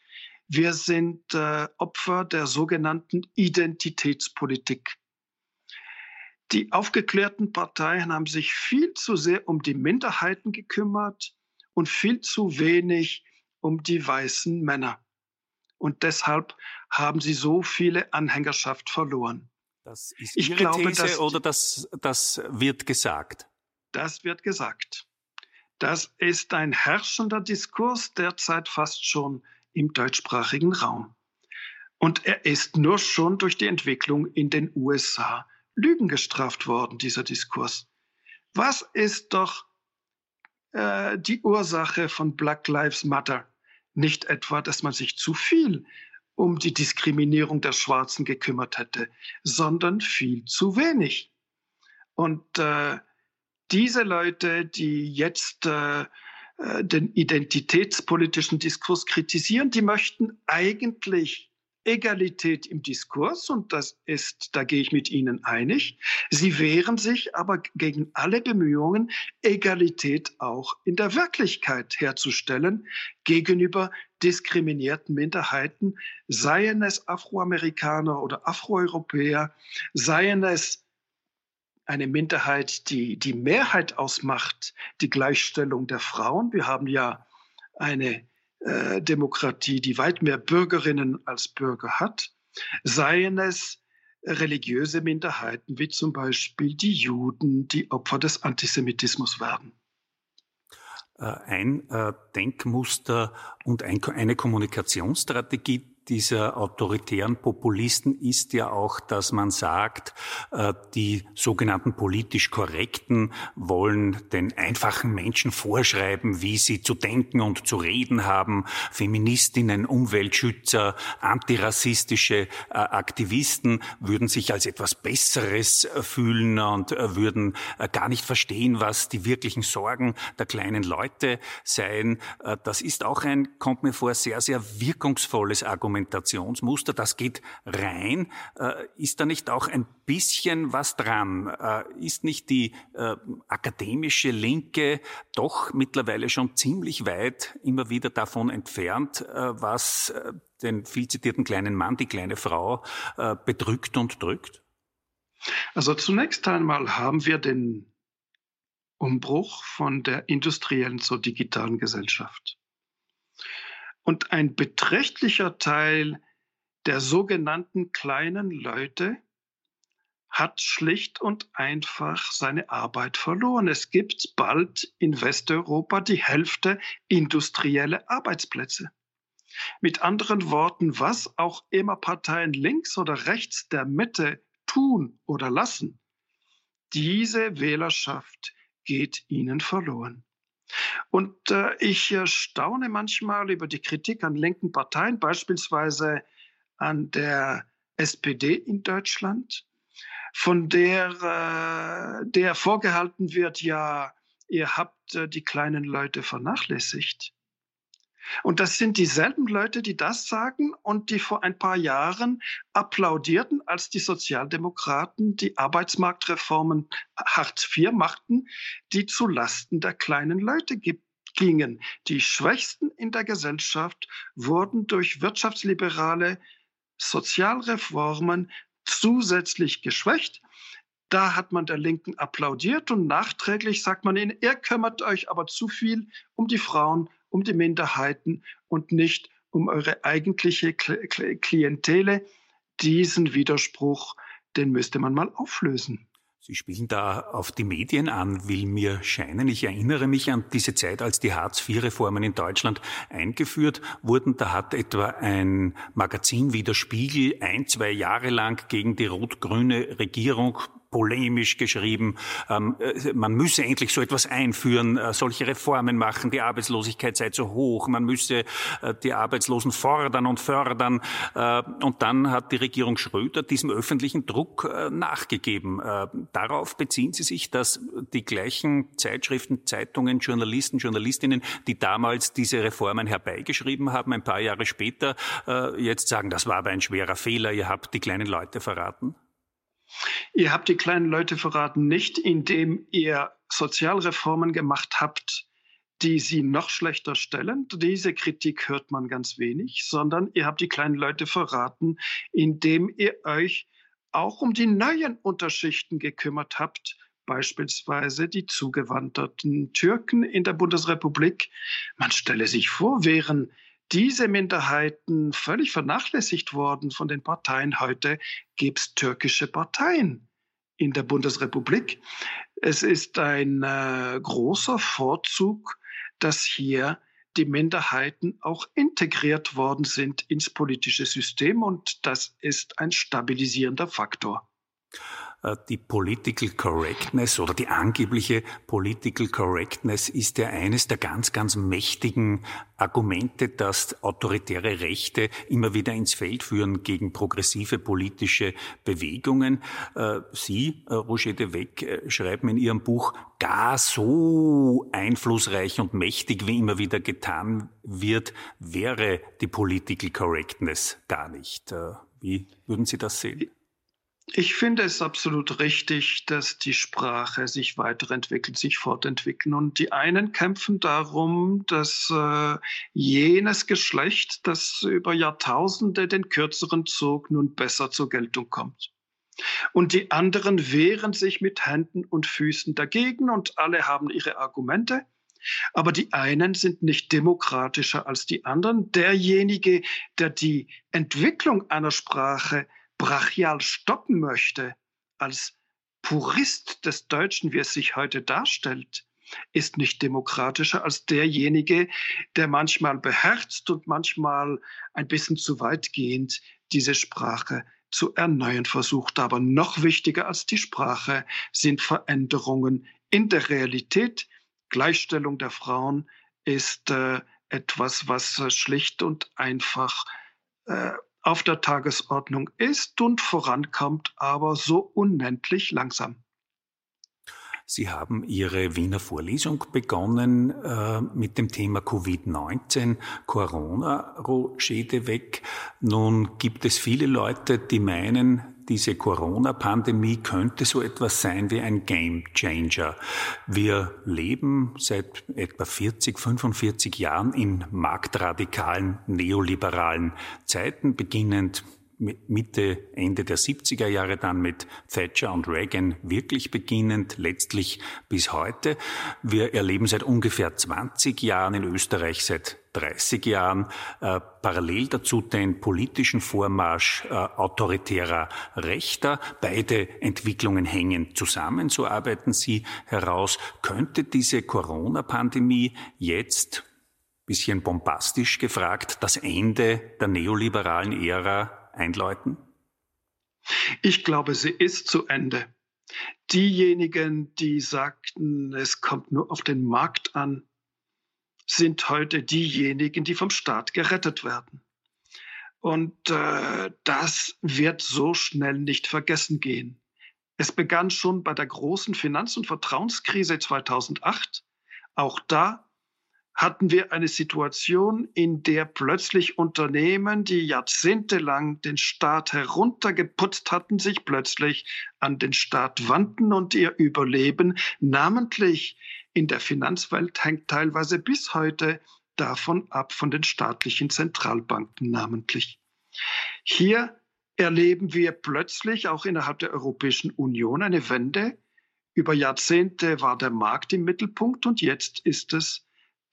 wir sind äh, Opfer der sogenannten Identitätspolitik. Die aufgeklärten Parteien haben sich viel zu sehr um die Minderheiten gekümmert und viel zu wenig um die weißen Männer. Und deshalb haben sie so viele Anhängerschaft verloren. Das ist ich Ihre glaube, These dass, oder das, das wird gesagt? Das wird gesagt. Das ist ein herrschender Diskurs derzeit fast schon im deutschsprachigen Raum. Und er ist nur schon durch die Entwicklung in den USA Lügen gestraft worden, dieser Diskurs. Was ist doch äh, die Ursache von Black Lives Matter? Nicht etwa, dass man sich zu viel um die Diskriminierung der Schwarzen gekümmert hätte, sondern viel zu wenig. Und äh, diese Leute, die jetzt äh, äh den identitätspolitischen Diskurs kritisieren, die möchten eigentlich Egalität im Diskurs und das ist, da gehe ich mit Ihnen einig. Sie wehren sich aber gegen alle Bemühungen, Egalität auch in der Wirklichkeit herzustellen gegenüber diskriminierten Minderheiten, seien es Afroamerikaner oder Afroeuropäer, seien es eine Minderheit, die die Mehrheit ausmacht, die Gleichstellung der Frauen. Wir haben ja eine äh, Demokratie, die weit mehr Bürgerinnen als Bürger hat, seien es religiöse Minderheiten wie zum Beispiel die Juden, die Opfer des Antisemitismus werden. Äh, ein äh, Denkmuster und eine Kommunikationsstrategie dieser autoritären Populisten ist ja auch, dass man sagt, äh, die sogenannten politisch Korrekten wollen den einfachen Menschen vorschreiben, wie sie zu denken und zu reden haben. Feministinnen, Umweltschützer, antirassistische äh, Aktivisten würden sich als etwas Besseres äh, fühlen und würden gar nicht verstehen, was die wirklichen Sorgen der kleinen Leute seien. Das ist auch ein, kommt mir vor, sehr, sehr wirkungsvolles Argument Argumentationsmuster, das geht rein. Äh, ist da nicht auch ein bisschen was dran? Äh, ist nicht die äh, akademische Linke doch mittlerweile schon ziemlich weit immer wieder davon entfernt, was den viel zitierten kleinen Mann, die kleine Frau bedrückt und drückt? Also zunächst einmal haben wir den Umbruch von der industriellen zur digitalen Gesellschaft. Und ein beträchtlicher Teil der sogenannten kleinen Leute hat schlicht und einfach seine Arbeit verloren. Es gibt bald in Westeuropa die Hälfte industrielle Arbeitsplätze. Mit anderen Worten, was auch immer Parteien links oder rechts der Mitte tun oder lassen, diese Wählerschaft geht ihnen verloren. Und äh, ich äh, staune manchmal über die Kritik an linken Parteien, beispielsweise an der SPD in Deutschland, von der, äh, der vorgehalten wird, ja, ihr habt äh, die kleinen Leute vernachlässigt. Und das sind dieselben Leute, die das sagen und die vor ein paar Jahren applaudierten, als die Sozialdemokraten die Arbeitsmarktreformen Hartz IV machten, die zu Lasten der kleinen Leute gingen. Die Schwächsten in der Gesellschaft wurden durch wirtschaftsliberale Sozialreformen zusätzlich geschwächt. Da hat man der Linken applaudiert und nachträglich sagt man ihnen, ihr kümmert euch aber zu viel um die Frauen um die Minderheiten und nicht um eure eigentliche Klientele. Diesen Widerspruch, den müsste man mal auflösen. Sie spielen da auf die Medien an, will mir scheinen. Ich erinnere mich an diese Zeit, als die Hartz-IV-Reformen in Deutschland eingeführt wurden. Da hat etwa ein Magazin wie der Spiegel ein, zwei Jahre lang gegen die rot-grüne Regierung polemisch geschrieben, ähm, äh, man müsse endlich so etwas einführen, äh, solche Reformen machen, die Arbeitslosigkeit sei zu hoch, man müsse äh, die Arbeitslosen fordern und fördern. Und dann hat die Regierung Schröder diesem öffentlichen Druck nachgegeben. Darauf beziehen Sie sich, dass die gleichen Zeitschriften, Zeitungen, Journalisten, Journalistinnen, die damals diese Reformen herbeigeschrieben haben, ein paar Jahre später jetzt sagen, das war aber ein schwerer Fehler, ihr habt die kleinen Leute verraten? Ihr habt die kleinen Leute verraten, nicht indem ihr Sozialreformen gemacht habt, die sie noch schlechter stellen. Diese Kritik hört man ganz wenig, sondern ihr habt die kleinen Leute verraten, indem ihr euch auch um die neuen Unterschichten gekümmert habt, beispielsweise die zugewanderten Türken in der Bundesrepublik. Man stelle sich vor, wären diese Minderheiten völlig vernachlässigt worden von den Parteien. Heute gibt es türkische Parteien in der Bundesrepublik. Es ist ein äh, großer Vorzug, dass hier die Minderheiten auch integriert worden sind ins politische System und das ist ein stabilisierender Faktor. Äh, die Political Correctness oder die angebliche Political Correctness ist ja eines der ganz, ganz mächtigen Argumente, das autoritäre Rechte immer wieder ins Feld führen gegen progressive politische Bewegungen. Äh, Sie, äh, Roger de Weck, schreiben in Ihrem Buch, gar so einflussreich und mächtig, wie immer wieder getan wird, wäre die Political Correctness gar nicht. Wie würden Sie das sehen? Ich finde es absolut richtig, dass die Sprache sich weiterentwickelt, sich fortentwickelt. Und die einen kämpfen darum, dass äh, jenes Geschlecht, das über Jahrtausende den kürzeren zog, nun besser zur Geltung kommt. Und die anderen wehren sich mit Händen und Füßen dagegen und alle haben ihre Argumente. Aber die einen sind nicht demokratischer als die anderen. Derjenige, der die Entwicklung einer Sprache brachial stoppen möchte, als Purist des Deutschen, wie es sich heute darstellt, ist nicht demokratischer als derjenige, der manchmal beherzt und manchmal ein bisschen zu weitgehend diese Sprache zu erneuern versucht. Aber noch wichtiger als die Sprache sind Veränderungen in der Realität. Gleichstellung der Frauen ist äh, etwas, was äh, schlicht und einfach äh, auf der Tagesordnung ist und vorankommt, aber so unendlich langsam. Sie haben Ihre Wiener Vorlesung begonnen äh, mit dem Thema Covid-19, Corona, Roger de Weg. Nun gibt es viele Leute, die meinen, diese Corona-Pandemie könnte so etwas sein wie ein Game Changer. Wir leben seit etwa 40, 45 Jahren in marktradikalen, neoliberalen Zeiten, beginnend Mitte, Ende der 70er Jahre dann mit Thatcher und Reagan wirklich beginnend, letztlich bis heute. Wir erleben seit ungefähr 20 Jahren in Österreich, seit 30 Jahren äh, parallel dazu den politischen Vormarsch äh, autoritärer Rechter. Beide Entwicklungen hängen zusammen, so arbeiten Sie heraus. Könnte diese Corona-Pandemie jetzt bisschen bombastisch gefragt, das Ende der neoliberalen Ära einläuten? Ich glaube, sie ist zu Ende. Diejenigen, die sagten, es kommt nur auf den Markt an, sind heute diejenigen, die vom Staat gerettet werden. Und äh, das wird so schnell nicht vergessen gehen. Es begann schon bei der großen Finanz- und Vertrauenskrise 2008. Auch da hatten wir eine Situation, in der plötzlich Unternehmen, die jahrzehntelang den Staat heruntergeputzt hatten, sich plötzlich an den Staat wandten und ihr Überleben, namentlich in der Finanzwelt, hängt teilweise bis heute davon ab, von den staatlichen Zentralbanken namentlich. Hier erleben wir plötzlich auch innerhalb der Europäischen Union eine Wende. Über Jahrzehnte war der Markt im Mittelpunkt und jetzt ist es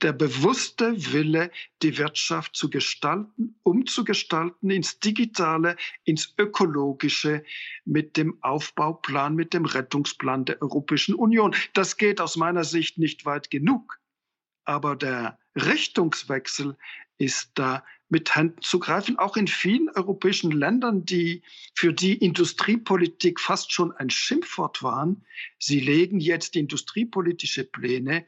der bewusste Wille, die Wirtschaft zu gestalten, umzugestalten ins Digitale, ins Ökologische mit dem Aufbauplan, mit dem Rettungsplan der Europäischen Union. Das geht aus meiner Sicht nicht weit genug. Aber der Richtungswechsel ist da mit Händen zu greifen, auch in vielen europäischen Ländern, die für die Industriepolitik fast schon ein Schimpfwort waren. Sie legen jetzt industriepolitische Pläne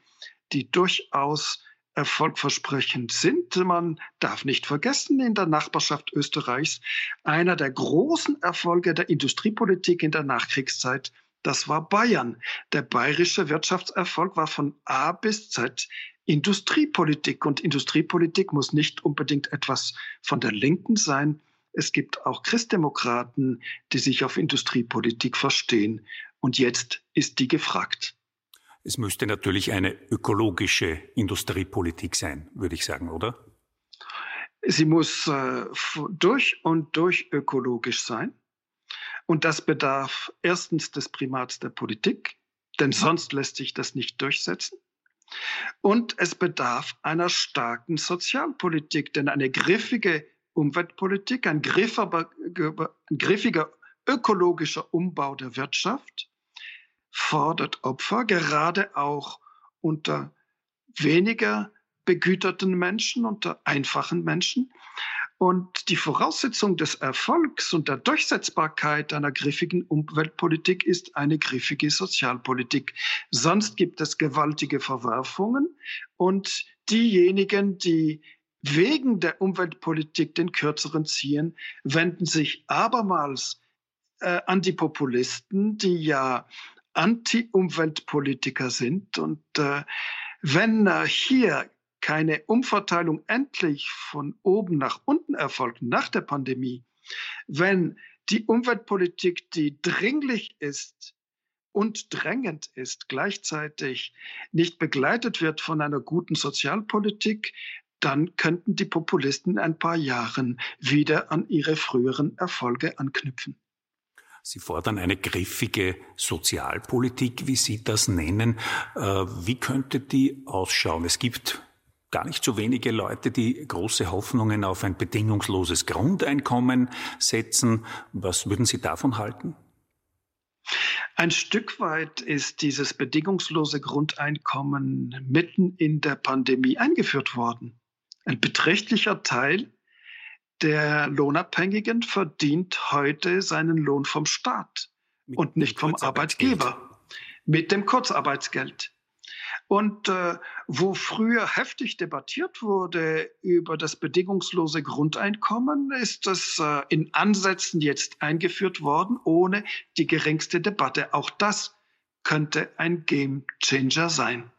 die durchaus erfolgversprechend sind. Man darf nicht vergessen, in der Nachbarschaft Österreichs, einer der großen Erfolge der Industriepolitik in der Nachkriegszeit, das war Bayern. Der bayerische Wirtschaftserfolg war von A bis Z Industriepolitik. Und Industriepolitik muss nicht unbedingt etwas von der Linken sein. Es gibt auch Christdemokraten, die sich auf Industriepolitik verstehen. Und jetzt ist die gefragt. Es müsste natürlich eine ökologische Industriepolitik sein, würde ich sagen, oder? Sie muss äh, durch und durch ökologisch sein. Und das bedarf erstens des Primats der Politik, denn sonst lässt sich das nicht durchsetzen. Und es bedarf einer starken Sozialpolitik, denn eine griffige Umweltpolitik, ein griffiger, ein griffiger ökologischer Umbau der Wirtschaft fordert Opfer, gerade auch unter weniger begüterten Menschen und der einfachen Menschen. Und die Voraussetzung des Erfolgs und der Durchsetzbarkeit einer griffigen Umweltpolitik ist eine griffige Sozialpolitik. Sonst gibt es gewaltige Verwerfungen und diejenigen, die wegen der Umweltpolitik den kürzeren ziehen, wenden sich abermals äh, an die Populisten, die ja Anti-Umweltpolitiker sind. Und äh, wenn äh, hier keine Umverteilung endlich von oben nach unten erfolgt nach der Pandemie, wenn die Umweltpolitik, die dringlich ist und drängend ist, gleichzeitig nicht begleitet wird von einer guten Sozialpolitik, dann könnten die Populisten in ein paar Jahren wieder an ihre früheren Erfolge anknüpfen. Sie fordern eine griffige Sozialpolitik, wie Sie das nennen. Äh, wie könnte die ausschauen? Es gibt gar nicht so wenige Leute, die große Hoffnungen auf ein bedingungsloses Grundeinkommen setzen. Was würden Sie davon halten? Ein Stück weit ist dieses bedingungslose Grundeinkommen mitten in der Pandemie eingeführt worden. Ein beträchtlicher Teil der Lohnabhängigen verdient heute seinen Lohn vom Staat mit und nicht vom Arbeitgeber mit dem Kurzarbeitsgeld. Und äh, wo früher heftig debattiert wurde über das bedingungslose Grundeinkommen, ist das äh, in Ansätzen jetzt eingeführt worden, ohne die geringste Debatte. Auch das könnte ein Game Changer sein.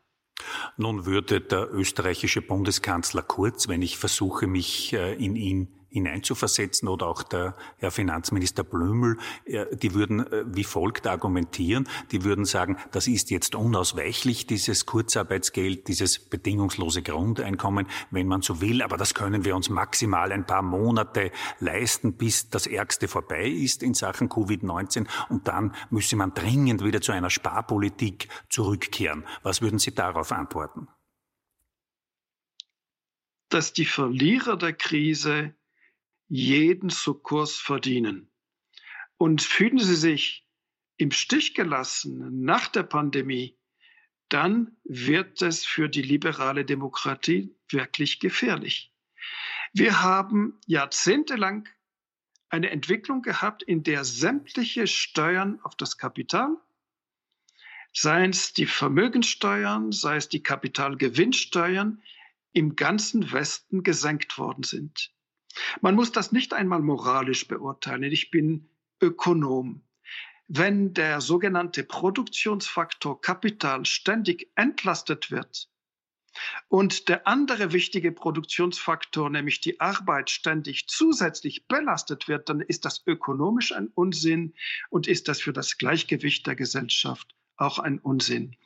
Nun würde der österreichische Bundeskanzler Kurz, wenn ich versuche, mich äh, in ihn hineinzuversetzen oder auch der Herr Finanzminister Blümel, äh, die würden äh, wie folgt argumentieren. Die würden sagen, das ist jetzt unausweichlich, dieses Kurzarbeitsgeld, dieses bedingungslose Grundeinkommen, wenn man so will, aber das können wir uns maximal ein paar Monate leisten, bis das Ärgste vorbei ist in Sachen Covid-19 und dann müsse man dringend wieder zu einer Sparpolitik zurückkehren. Was würden Sie darauf antworten? Dass die Verlierer der Krise jeden Sukkurs verdienen. Und fühlen Sie sich im Stich gelassen nach der Pandemie, dann wird es für die liberale Demokratie wirklich gefährlich. Wir haben jahrzehntelang eine Entwicklung gehabt, in der sämtliche Steuern auf das Kapital, seien es die Vermögenssteuern, sei es die Kapitalgewinnsteuern, im ganzen Westen gesenkt worden sind. Man muss das nicht einmal moralisch beurteilen. Ich bin Ökonom. Wenn der sogenannte Produktionsfaktor Kapital ständig entlastet wird und der andere wichtige Produktionsfaktor, nämlich die Arbeit, ständig zusätzlich belastet wird, dann ist das ökonomisch ein Unsinn und ist das für das Gleichgewicht der Gesellschaft auch ein Unsinn.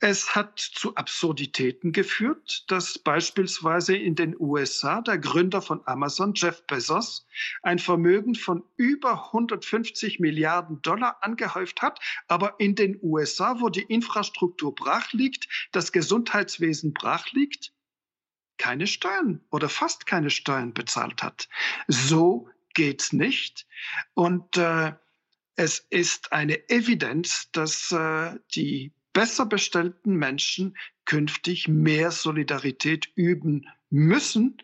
Es hat zu Absurditäten geführt, dass beispielsweise in den USA der Gründer von Amazon, Jeff Bezos, ein Vermögen von über 150 Milliarden Dollar angehäuft hat, aber in den USA, wo die Infrastruktur brach liegt, das Gesundheitswesen brach liegt, keine Steuern oder fast keine Steuern bezahlt hat. So geht's nicht. Und äh, es ist eine Evidenz, dass äh, die besser bestellten Menschen künftig mehr Solidarität üben müssen.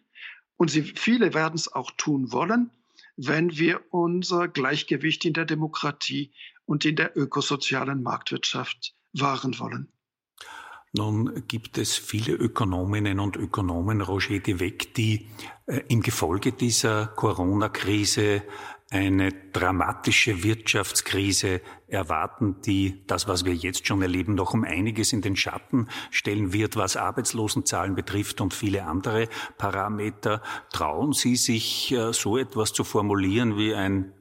Und sie, viele werden es auch tun wollen, wenn wir unser Gleichgewicht in der Demokratie und in der ökosozialen Marktwirtschaft wahren wollen. Nun gibt es viele Ökonominnen und Ökonomen, Roger de Weck, die äh, im Gefolge dieser Corona-Krise eine dramatische Wirtschaftskrise erwarten, die das, was wir jetzt schon erleben, noch um einiges in den Schatten stellen wird, was Arbeitslosenzahlen betrifft und viele andere Parameter. Trauen Sie sich, äh, so etwas zu formulieren wie ein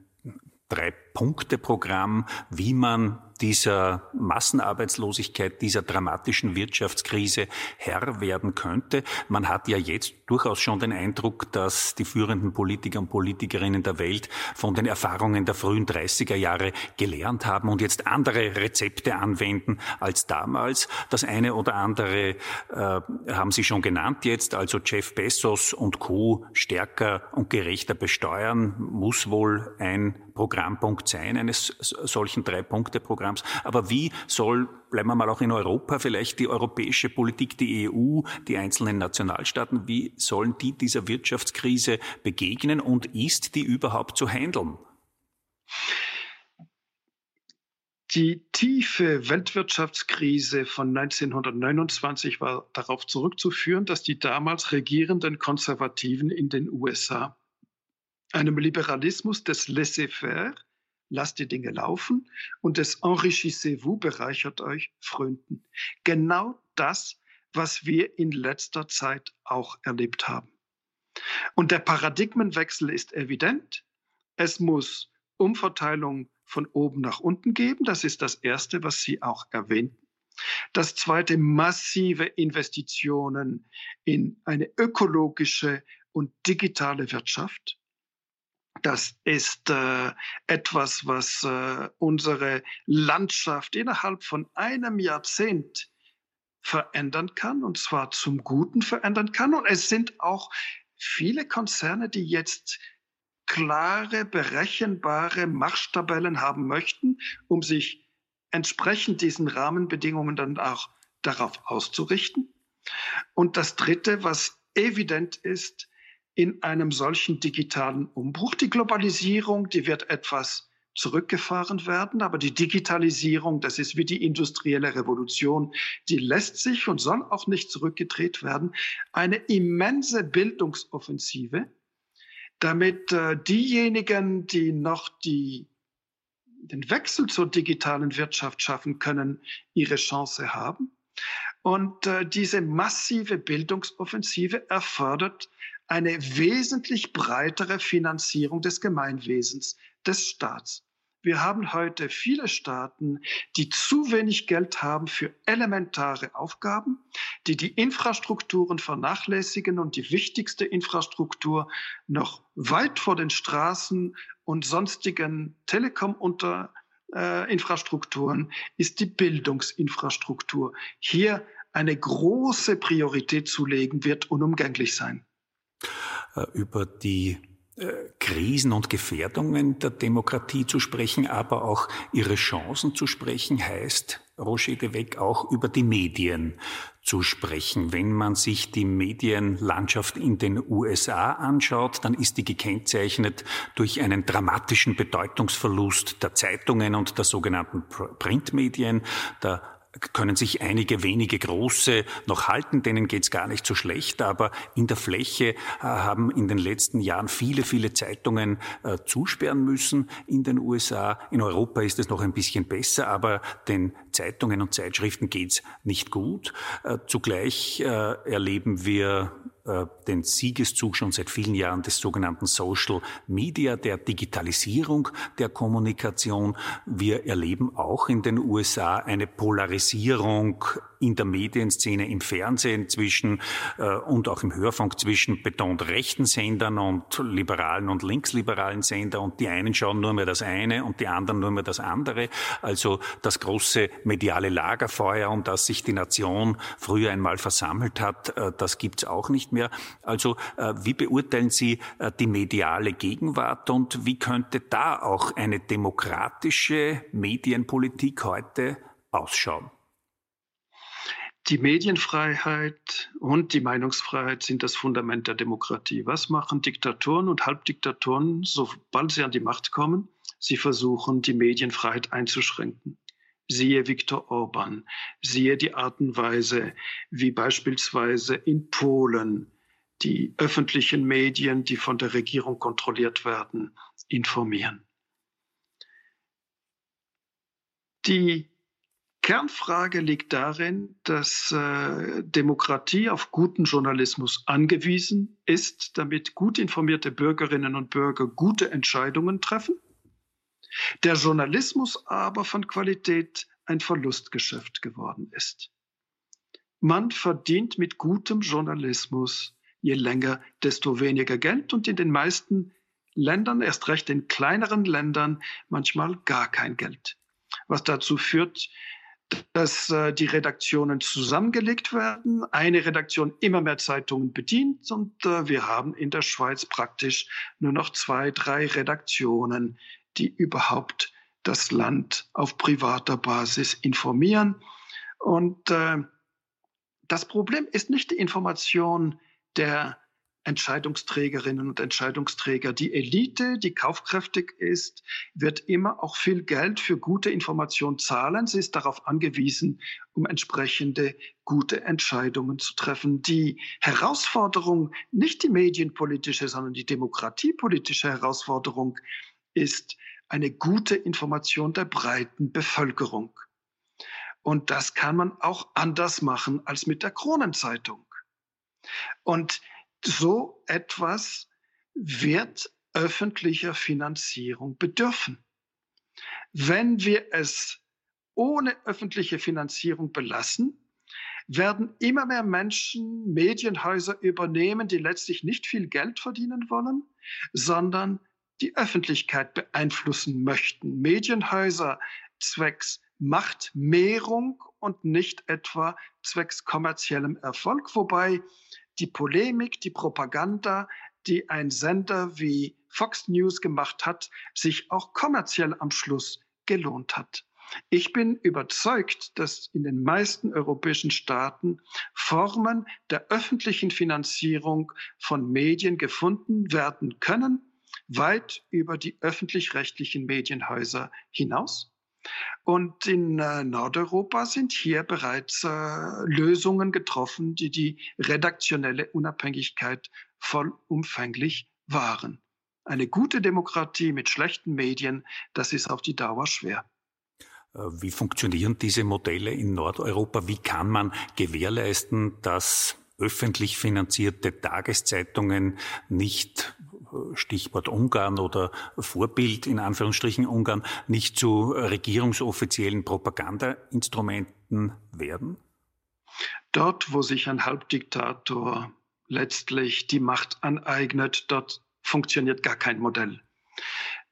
Drei-Punkte-Programm, wie man dieser Massenarbeitslosigkeit, dieser dramatischen Wirtschaftskrise Herr werden könnte. Man hat ja jetzt durchaus schon den Eindruck, dass die führenden Politiker und Politikerinnen der Welt von den Erfahrungen der frühen 30er Jahre gelernt haben und jetzt andere Rezepte anwenden als damals. Das eine oder andere äh, haben Sie schon genannt jetzt, also Jeff Bezos und Co. stärker und gerechter besteuern, muss wohl ein Programmpunkt sein, eines solchen Drei-Punkte-Programms. Aber wie soll, bleiben wir mal auch in Europa, vielleicht die europäische Politik, die EU, die einzelnen Nationalstaaten, wie sollen die dieser Wirtschaftskrise begegnen und ist die überhaupt zu handeln? Die tiefe Weltwirtschaftskrise von 1929 war darauf zurückzuführen, dass die damals regierenden Konservativen in den USA einem Liberalismus des Laissez-faire, lasst die Dinge laufen, und des Enrichissez-vous, bereichert euch, frönten. Genau das, was wir in letzter Zeit auch erlebt haben. Und der Paradigmenwechsel ist evident. Es muss Umverteilung von oben nach unten geben. Das ist das Erste, was Sie auch erwähnten. Das Zweite, massive Investitionen in eine ökologische und digitale Wirtschaft. Das ist äh, etwas, was äh, unsere Landschaft innerhalb von einem Jahrzehnt verändern kann, und zwar zum Guten verändern kann. Und es sind auch viele Konzerne, die jetzt klare, berechenbare Marschtabellen haben möchten, um sich entsprechend diesen Rahmenbedingungen dann auch darauf auszurichten. Und das Dritte, was evident ist, in einem solchen digitalen Umbruch. Die Globalisierung, die wird etwas zurückgefahren werden, aber die Digitalisierung, das ist wie die industrielle Revolution, die lässt sich und soll auch nicht zurückgedreht werden. Eine immense Bildungsoffensive, damit äh, diejenigen, die noch die, den Wechsel zur digitalen Wirtschaft schaffen können, ihre Chance haben. Und äh, diese massive Bildungsoffensive erfordert eine wesentlich breitere Finanzierung des Gemeinwesens, des Staats. Wir haben heute viele Staaten, die zu wenig Geld haben für elementare Aufgaben, die die Infrastrukturen vernachlässigen und die wichtigste Infrastruktur noch weit vor den Straßen und sonstigen Telekom-Infrastrukturen äh, ist die Bildungsinfrastruktur. Hier eine große Priorität zu legen, wird unumgänglich sein. Äh, über die äh, Krisen und Gefährdungen der Demokratie zu sprechen, aber auch ihre Chancen zu sprechen, heißt, Roger de Weck, auch über die Medien zu sprechen. Wenn man sich die Medienlandschaft in den USA anschaut, dann ist die gekennzeichnet durch einen dramatischen Bedeutungsverlust der Zeitungen und der sogenannten Printmedien, der können sich einige wenige große noch halten, denen geht's gar nicht so schlecht, aber in der Fläche äh, haben in den letzten Jahren viele, viele Zeitungen äh, zusperren müssen in den USA. In Europa ist es noch ein bisschen besser, aber den Zeitungen und Zeitschriften geht's nicht gut. Äh, zugleich äh, erleben wir äh, den Siegeszug schon seit vielen Jahren des sogenannten Social Media, der Digitalisierung der Kommunikation. Wir erleben auch in den USA eine Polarisierung in der Medienszene, im Fernsehen zwischen äh, und auch im Hörfunk zwischen betont rechten Sendern und liberalen und linksliberalen Sendern und die einen schauen nur mehr das eine und die anderen nur mehr das andere. Also das große mediale Lagerfeuer, um das sich die Nation früher einmal versammelt hat, äh, das gibt's auch nicht mehr. Also äh, wie beurteilen Sie äh, die mediale Gegenwart und wie könnte da auch eine demokratische Medienpolitik heute ausschauen? Die Medienfreiheit und die Meinungsfreiheit sind das Fundament der Demokratie. Was machen Diktatoren und Halbdiktatoren, sobald sie an die Macht kommen? Sie versuchen, die Medienfreiheit einzuschränken. Siehe Viktor Orban, siehe die Art und Weise, wie beispielsweise in Polen die öffentlichen Medien, die von der Regierung kontrolliert werden, informieren. Die Kernfrage liegt darin, dass äh, Demokratie auf guten Journalismus angewiesen ist, damit gut informierte Bürgerinnen und Bürger gute Entscheidungen treffen. Der Journalismus aber von Qualität ein Verlustgeschäft geworden ist. Man verdient mit gutem Journalismus je länger, desto weniger Geld und in den meisten Ländern, erst recht in kleineren Ländern, manchmal gar kein Geld. Was dazu führt, dass äh, die Redaktionen zusammengelegt werden, eine Redaktion immer mehr Zeitungen bedient und äh, wir haben in der Schweiz praktisch nur noch zwei, drei Redaktionen die überhaupt das Land auf privater Basis informieren. Und äh, das Problem ist nicht die Information der Entscheidungsträgerinnen und Entscheidungsträger. Die Elite, die kaufkräftig ist, wird immer auch viel Geld für gute Information zahlen. Sie ist darauf angewiesen, um entsprechende gute Entscheidungen zu treffen. Die Herausforderung, nicht die medienpolitische, sondern die demokratiepolitische Herausforderung ist eine gute Information der breiten Bevölkerung. Und das kann man auch anders machen als mit der Kronenzeitung. Und so etwas wird öffentlicher Finanzierung bedürfen. Wenn wir es ohne öffentliche Finanzierung belassen, werden immer mehr Menschen Medienhäuser übernehmen, die letztlich nicht viel Geld verdienen wollen, sondern die Öffentlichkeit beeinflussen möchten. Medienhäuser zwecks Machtmehrung und nicht etwa zwecks kommerziellem Erfolg, wobei die Polemik, die Propaganda, die ein Sender wie Fox News gemacht hat, sich auch kommerziell am Schluss gelohnt hat. Ich bin überzeugt, dass in den meisten europäischen Staaten Formen der öffentlichen Finanzierung von Medien gefunden werden können, weit über die öffentlich-rechtlichen Medienhäuser hinaus. Und in äh, Nordeuropa sind hier bereits äh, Lösungen getroffen, die die redaktionelle Unabhängigkeit vollumfänglich wahren. Eine gute Demokratie mit schlechten Medien, das ist auf die Dauer schwer. Äh, wie funktionieren diese Modelle in Nordeuropa? Wie kann man gewährleisten, dass öffentlich finanzierte Tageszeitungen nicht Stichwort Ungarn oder Vorbild in Anführungsstrichen Ungarn nicht zu regierungsoffiziellen Propagandainstrumenten werden? Dort, wo sich ein Halbdiktator letztlich die Macht aneignet, dort funktioniert gar kein Modell.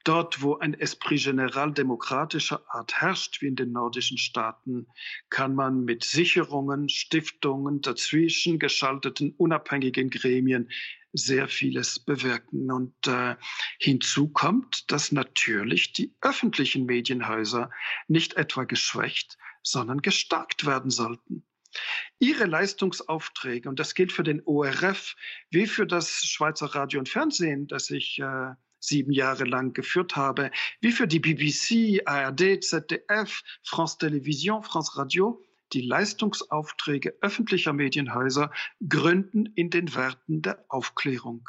Dort, wo ein Esprit general demokratischer Art herrscht, wie in den nordischen Staaten, kann man mit Sicherungen, Stiftungen, dazwischen geschalteten unabhängigen Gremien sehr vieles bewirken. Und äh, hinzu kommt, dass natürlich die öffentlichen Medienhäuser nicht etwa geschwächt, sondern gestärkt werden sollten. Ihre Leistungsaufträge, und das gilt für den ORF wie für das Schweizer Radio und Fernsehen, das ich äh, sieben Jahre lang geführt habe, wie für die BBC, ARD, ZDF, France Television, France Radio, die Leistungsaufträge öffentlicher Medienhäuser gründen in den Werten der Aufklärung.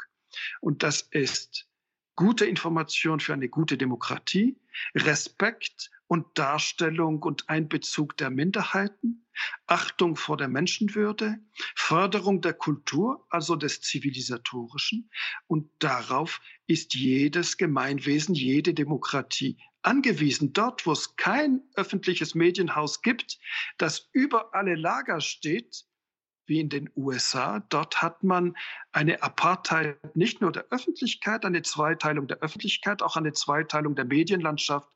Und das ist gute Information für eine gute Demokratie, Respekt und Darstellung und Einbezug der Minderheiten, Achtung vor der Menschenwürde, Förderung der Kultur, also des Zivilisatorischen. Und darauf ist jedes Gemeinwesen, jede Demokratie angewiesen. Dort, wo es kein öffentliches Medienhaus gibt, das über alle Lager steht, wie in den USA. Dort hat man eine Apartheid nicht nur der Öffentlichkeit, eine Zweiteilung der Öffentlichkeit, auch eine Zweiteilung der Medienlandschaft.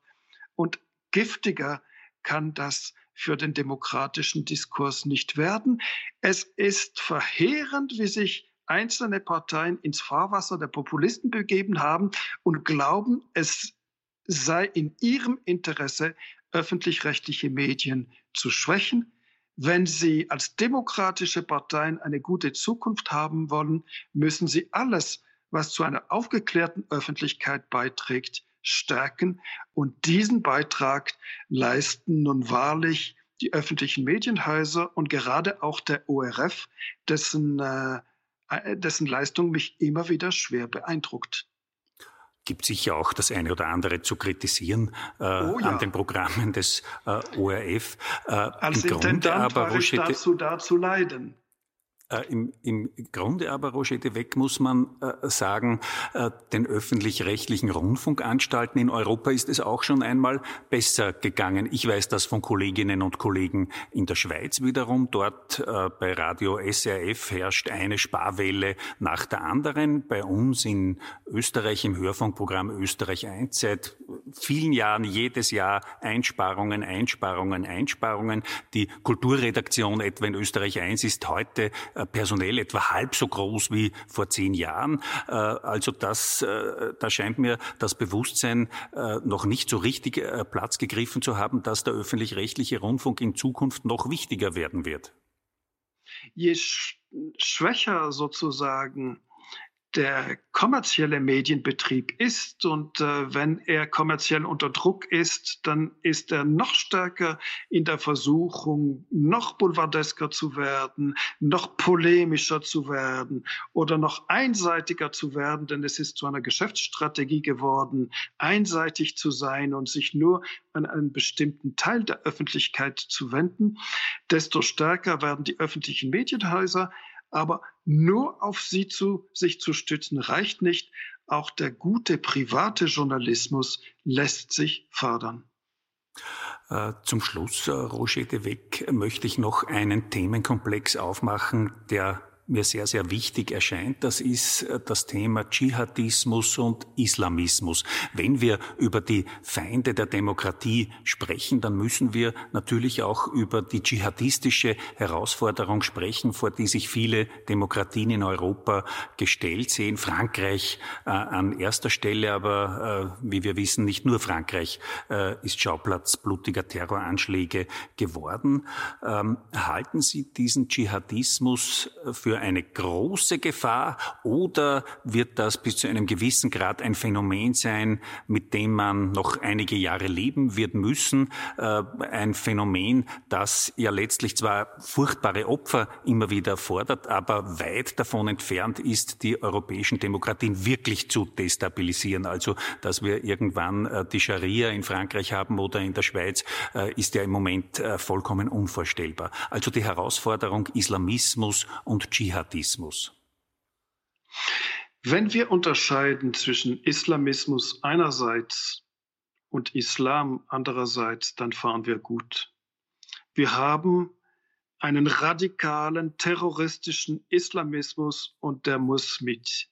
Und giftiger kann das für den demokratischen Diskurs nicht werden. Es ist verheerend, wie sich einzelne Parteien ins Fahrwasser der Populisten begeben haben und glauben, es sei in ihrem Interesse, öffentlich-rechtliche Medien zu schwächen. Wenn Sie als demokratische Parteien eine gute Zukunft haben wollen, müssen Sie alles, was zu einer aufgeklärten Öffentlichkeit beiträgt, stärken. Und diesen Beitrag leisten nun wahrlich die öffentlichen Medienhäuser und gerade auch der ORF, dessen, äh, dessen Leistung mich immer wieder schwer beeindruckt gibt sicher auch das eine oder andere zu kritisieren äh, oh ja. an den Programmen des äh, ORF. Äh, Als Im Intendant Grunde aber, war ich dazu, dazu leiden. Äh, im, Im Grunde aber, Roger de Weck, muss man äh, sagen, äh, den öffentlich-rechtlichen Rundfunkanstalten in Europa ist es auch schon einmal besser gegangen. Ich weiß das von Kolleginnen und Kollegen in der Schweiz wiederum. Dort äh, bei Radio SRF herrscht eine Sparwelle nach der anderen. Bei uns in Österreich im Hörfunkprogramm Österreich 1 seit vielen Jahren jedes Jahr Einsparungen, Einsparungen, Einsparungen. Die Kulturredaktion etwa in Österreich 1 ist heute äh, personell etwa halb so groß wie vor zehn Jahren. Äh, also das, äh, da scheint mir das Bewusstsein noch nicht so richtig Platz gegriffen zu haben, dass der öffentlich-rechtliche Rundfunk in Zukunft noch wichtiger werden wird. Je schwächer sozusagen der kommerzielle Medienbetrieb ist und äh, wenn er kommerziell unter Druck ist, dann ist er noch stärker in der Versuchung, noch boulevardesker zu werden, noch polemischer zu werden oder noch einseitiger zu werden, denn es ist zu einer Geschäftsstrategie geworden, einseitig zu sein und sich nur an einen bestimmten Teil der Öffentlichkeit zu wenden. Desto stärker werden die öffentlichen Medienhäuser aber nur auf sie zu, sich zu stützen reicht nicht. Auch der gute private Journalismus lässt sich fördern. Äh, zum Schluss, äh, Roger de Weck, möchte ich noch einen Themenkomplex aufmachen, der mir sehr, sehr wichtig erscheint, das ist äh, das Thema Dschihadismus und Islamismus. Wenn wir über die Feinde der Demokratie sprechen, dann müssen wir natürlich auch über die dschihadistische Herausforderung sprechen, vor die sich viele Demokratien in Europa gestellt sehen. Frankreich äh, an erster Stelle, aber äh, wie wir wissen, nicht nur Frankreich äh, ist Schauplatz blutiger Terroranschläge geworden. Ähm, halten Sie diesen Dschihadismus für eine große Gefahr oder wird das bis zu einem gewissen Grad ein Phänomen sein, mit dem man noch einige Jahre leben wird müssen? Äh, ein Phänomen, das ja letztlich zwar furchtbare Opfer immer wieder fordert, aber weit davon entfernt ist, die europäischen Demokratien wirklich zu destabilisieren. Also, dass wir irgendwann äh, die Scharia in Frankreich haben oder in der Schweiz, äh, ist ja im Moment vollkommen unvorstellbar. Also die Herausforderung Islamismus und Dschihad Dschihadismus? Wenn wir unterscheiden zwischen Islamismus einerseits und Islam andererseits, dann fahren wir gut. Wir haben einen radikalen terroristischen Islamismus und der muss mit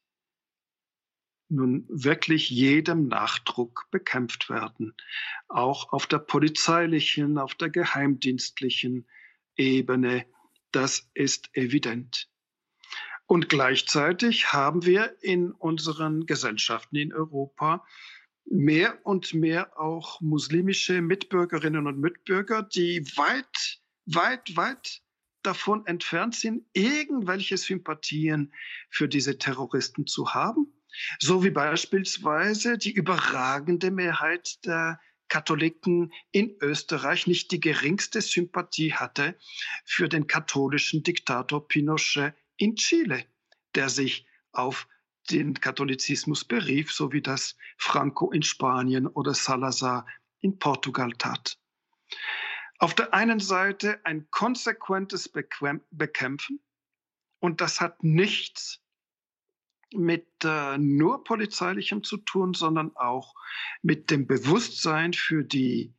nun wirklich jedem Nachdruck bekämpft werden, auch auf der polizeilichen, auf der geheimdienstlichen Ebene. Das ist evident. Und gleichzeitig haben wir in unseren Gesellschaften in Europa mehr und mehr auch muslimische Mitbürgerinnen und Mitbürger, die weit, weit, weit davon entfernt sind, irgendwelche Sympathien für diese Terroristen zu haben. So wie beispielsweise die überragende Mehrheit der Katholiken in Österreich nicht die geringste Sympathie hatte für den katholischen Diktator Pinochet in Chile, der sich auf den Katholizismus berief, so wie das Franco in Spanien oder Salazar in Portugal tat. Auf der einen Seite ein konsequentes Bekämpfen und das hat nichts mit äh, nur polizeilichem zu tun, sondern auch mit dem Bewusstsein für die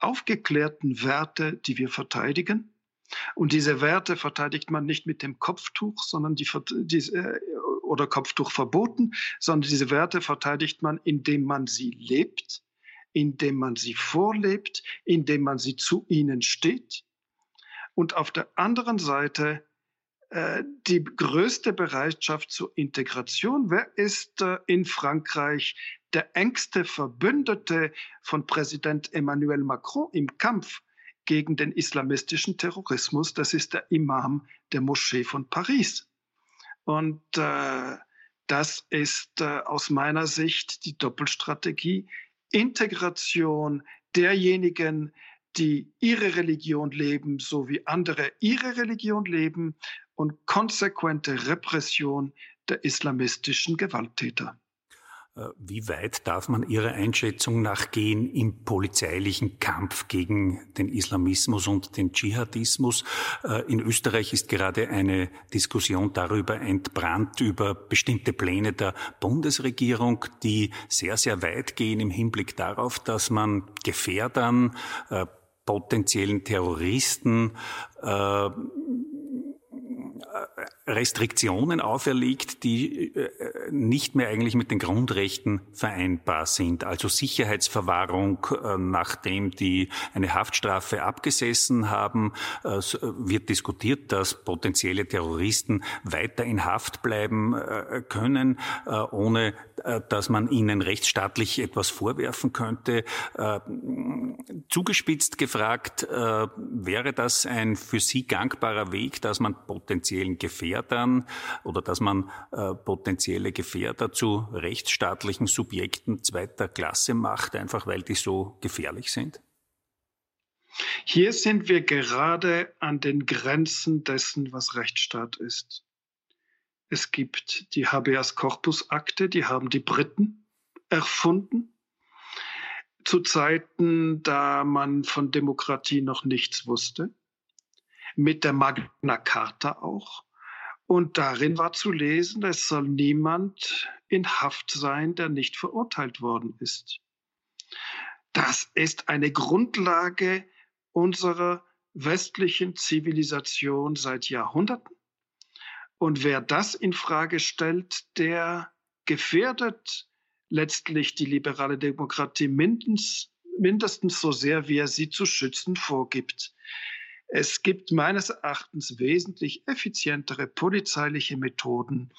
aufgeklärten Werte, die wir verteidigen und diese Werte verteidigt man nicht mit dem Kopftuch, sondern die, die äh, oder Kopftuch verboten, sondern diese Werte verteidigt man, indem man sie lebt, indem man sie vorlebt, indem man sie zu ihnen steht. Und auf der anderen Seite äh, die größte Bereitschaft zur Integration. Wer ist äh, in Frankreich der engste Verbündete von Präsident Emmanuel Macron im Kampf gegen den islamistischen Terrorismus. Das ist der Imam der Moschee von Paris. Und äh, das ist äh, aus meiner Sicht die Doppelstrategie. Integration derjenigen, die ihre Religion leben, so wie andere ihre Religion leben und konsequente Repression der islamistischen Gewalttäter. Äh, wie weit darf man Ihrer Einschätzung nach gehen im polizeilichen Kampf gegen den Islamismus und den Dschihadismus? Äh, in Österreich ist gerade eine Diskussion darüber entbrannt, über bestimmte Pläne der Bundesregierung, die sehr, sehr weit gehen im Hinblick darauf, dass man Gefährdern, äh, potenziellen Terroristen, Restriktionen auferlegt, die äh, nicht mehr eigentlich mit den Grundrechten vereinbar sind. Also Sicherheitsverwahrung, äh, nachdem die eine Haftstrafe abgesessen haben, äh, wird diskutiert, dass potenzielle Terroristen weiter in Haft bleiben können, ohne dass man ihnen rechtsstaatlich etwas vorwerfen könnte. Zugespitzt gefragt, wäre das ein für Sie gangbarer Weg, dass man potenziellen Gefährdern oder dass man äh, potenzielle Gefährder zu rechtsstaatlichen Subjekten zweiter Klasse macht, einfach weil die so gefährlich sind? Hier sind wir gerade an den Grenzen dessen, was Rechtsstaat ist. Es gibt die Habeas Corpus Akte, die haben die Briten erfunden. Zu Zeiten, da man von Demokratie noch nichts wusste mit der Magna Carta auch. Und darin war zu lesen, es soll niemand in Haft sein, der nicht verurteilt worden ist. Das ist eine Grundlage unserer westlichen Zivilisation seit Jahrhunderten. Und wer das in Frage stellt, der gefährdet letztlich die liberale Demokratie mindestens, mindestens so sehr, wie er sie zu schützen vorgibt. Es gibt meines Erachtens wesentlich effizientere polizeiliche Methoden,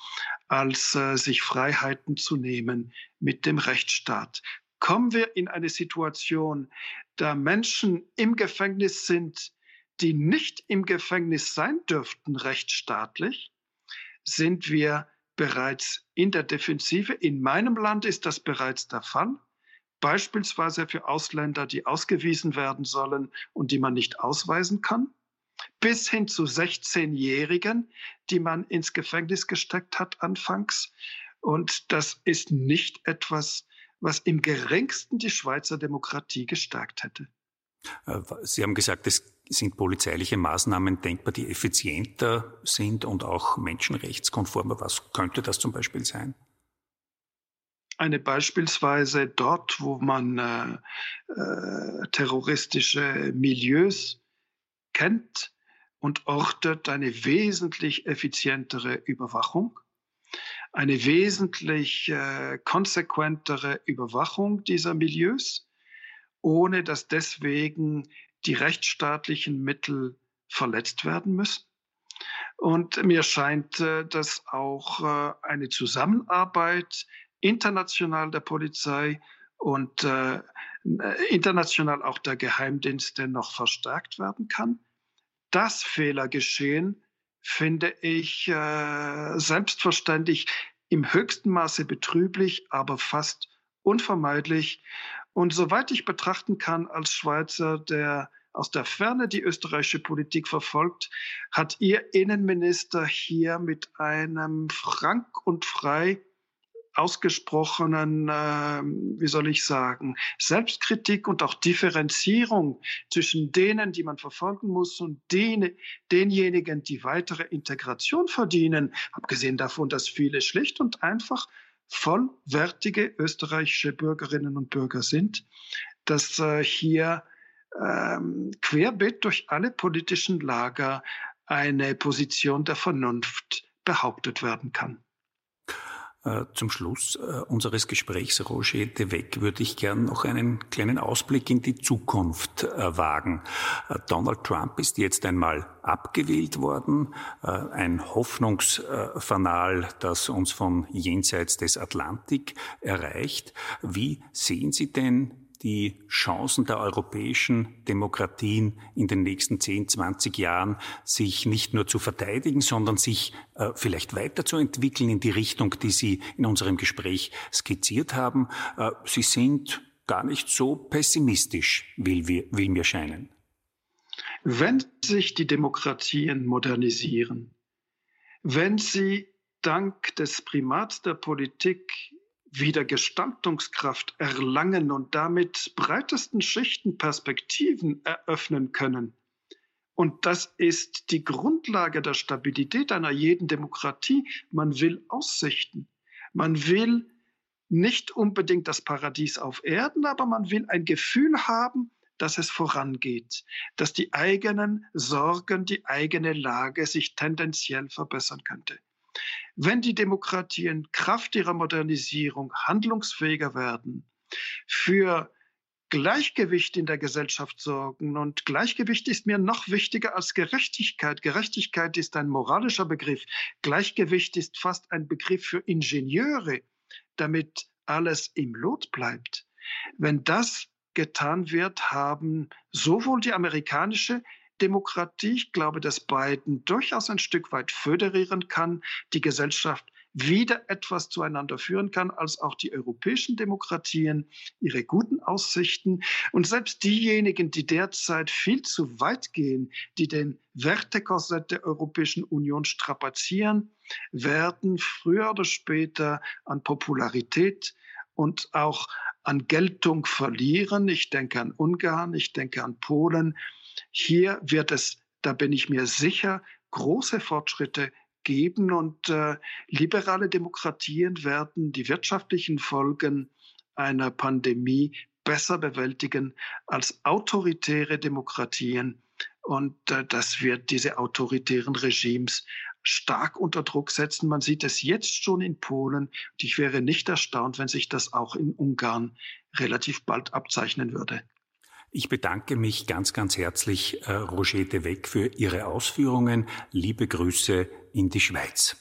als äh, sich Freiheiten zu nehmen mit dem Rechtsstaat. Kommen wir in eine Situation, da Menschen im Gefängnis sind, die nicht im Gefängnis sein dürften rechtsstaatlich, sind wir bereits in der Defensive. In meinem Land ist das bereits der Fall beispielsweise für Ausländer, die ausgewiesen werden sollen und die man nicht ausweisen kann, bis hin zu 16-Jährigen, die man ins Gefängnis gesteckt hat anfangs. Und das ist nicht etwas, was im geringsten die Schweizer Demokratie gestärkt hätte. Äh, Sie haben gesagt, es sind polizeiliche Maßnahmen denkbar, die effizienter sind und auch menschenrechtskonformer. Was könnte das zum Beispiel sein? Eine beispielsweise dort, wo man äh, äh, terroristische Milieus kennt und ortet, eine wesentlich effizientere Überwachung, eine wesentlich äh, konsequentere Überwachung dieser Milieus, ohne dass deswegen die rechtsstaatlichen Mittel verletzt werden müssen. Und mir scheint, äh, dass auch äh, eine Zusammenarbeit international der Polizei und äh, international auch der Geheimdienste noch verstärkt werden kann. Das Fehlergeschehen finde ich äh, selbstverständlich im höchsten Maße betrüblich, aber fast unvermeidlich. Und soweit ich betrachten kann als Schweizer, der aus der Ferne die österreichische Politik verfolgt, hat Ihr Innenminister hier mit einem frank und frei ausgesprochenen, äh, wie soll ich sagen, Selbstkritik und auch Differenzierung zwischen denen, die man verfolgen muss und den, denjenigen, die weitere Integration verdienen, abgesehen davon, dass viele schlicht und einfach vollwertige österreichische Bürgerinnen und Bürger sind, dass äh, hier ähm, querbeet durch alle politischen Lager eine Position der Vernunft behauptet werden kann. Äh, zum Schluss äh, unseres Gesprächs, Roger de Weck, würde ich gern noch einen kleinen Ausblick in die Zukunft äh, wagen. Donald Trump ist jetzt einmal abgewählt worden, ein Hoffnungsfanal, das uns von jenseits des Atlantik erreicht. Wie sehen Sie denn die Chancen der europäischen Demokratien in den nächsten 10, 20 Jahren, sich nicht nur zu verteidigen, sondern sich äh, vielleicht weiterzuentwickeln in die Richtung, die Sie in unserem Gespräch skizziert haben. Äh, Sie sind gar nicht so pessimistisch, will, wir, will mir scheinen. Wenn sich die Demokratien modernisieren, wenn sie dank des Primats der Politik wieder Gestaltungskraft erlangen und damit breitesten Schichten Perspektiven eröffnen können. Und das ist die Grundlage der Stabilität einer jeden Demokratie. Man will Aussichten. Man will nicht unbedingt das Paradies auf Erden, aber man will ein Gefühl haben, dass es vorangeht, dass die eigenen Sorgen, die eigene Lage sich tendenziell verbessern könnte. Wenn die Demokratien Kraft ihrer Modernisierung handlungsfähiger werden, für Gleichgewicht in der Gesellschaft sorgen. Und Gleichgewicht ist mir noch wichtiger als Gerechtigkeit. Gerechtigkeit ist ein moralischer Begriff. Gleichgewicht ist fast ein Begriff für Ingenieure, damit alles im Lot bleibt. Wenn das getan wird, haben sowohl die amerikanische Demokratie, ich glaube, dass Biden durchaus ein Stück weit föderieren kann, die Gesellschaft wieder etwas zueinander führen kann, als auch die europäischen Demokratien ihre guten Aussichten. Und selbst diejenigen, die derzeit viel zu weit gehen, die den Wertekorsett der Europäischen Union strapazieren, werden früher oder später an Popularität und auch an Geltung verlieren. Ich denke an Ungarn, ich denke an Polen. Hier wird es, da bin ich mir sicher, große Fortschritte geben und äh, liberale Demokratien werden die wirtschaftlichen Folgen einer Pandemie besser bewältigen als autoritäre Demokratien. Und äh, das wird diese autoritären Regimes stark unter Druck setzen. Man sieht es jetzt schon in Polen. Und ich wäre nicht erstaunt, wenn sich das auch in Ungarn relativ bald abzeichnen würde. Ich bedanke mich ganz, ganz herzlich, äh, Roger de Weck, für Ihre Ausführungen. Liebe Grüße in die Schweiz.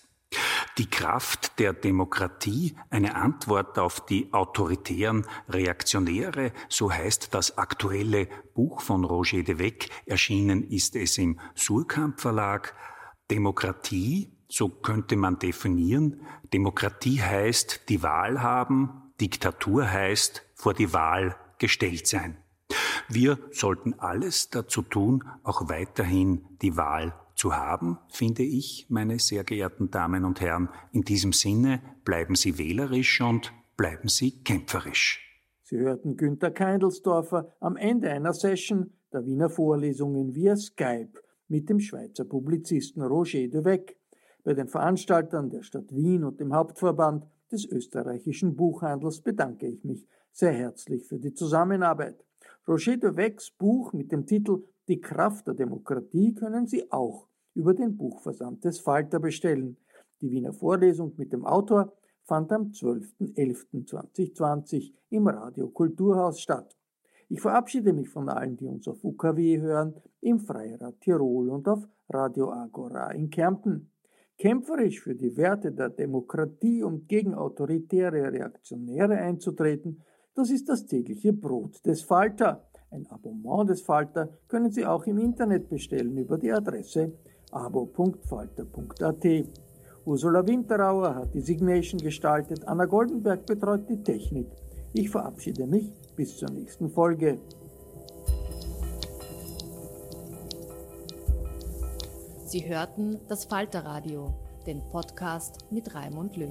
Die Kraft der Demokratie, eine Antwort auf die autoritären Reaktionäre, so heißt das aktuelle Buch von Roger de Weck, erschienen ist es im Surkamp Verlag. Demokratie, so könnte man definieren, Demokratie heißt die Wahl haben, Diktatur heißt vor die Wahl gestellt sein. Wir sollten alles dazu tun, auch weiterhin die Wahl zu haben, finde ich, meine sehr geehrten Damen und Herren. In diesem Sinne bleiben Sie wählerisch und bleiben Sie kämpferisch. Sie hörten Günter Keindelsdorfer am Ende einer Session der Wiener Vorlesungen via Skype mit dem Schweizer Publizisten Roger de Weck. Bei den Veranstaltern der Stadt Wien und dem Hauptverband des österreichischen Buchhandels bedanke ich mich sehr herzlich für die Zusammenarbeit. Roger de Wecks Buch mit dem Titel Die Kraft der Demokratie können Sie auch über den Buchversand des Falter bestellen. Die Wiener Vorlesung mit dem Autor fand am 12.11.2020 im Radio Kulturhaus statt. Ich verabschiede mich von allen, die uns auf UKW hören, im Freirad Tirol und auf Radio Agora in Kärnten. Kämpferisch für die Werte der Demokratie und gegen autoritäre Reaktionäre einzutreten, das ist das tägliche Brot des Falter. Ein Abonnement des Falter können Sie auch im Internet bestellen über die Adresse abo.falter.at. Ursula Winterauer hat die Signation gestaltet, Anna Goldenberg betreut die Technik. Ich verabschiede mich bis zur nächsten Folge. Sie hörten das Falterradio, den Podcast mit Raimund Löw.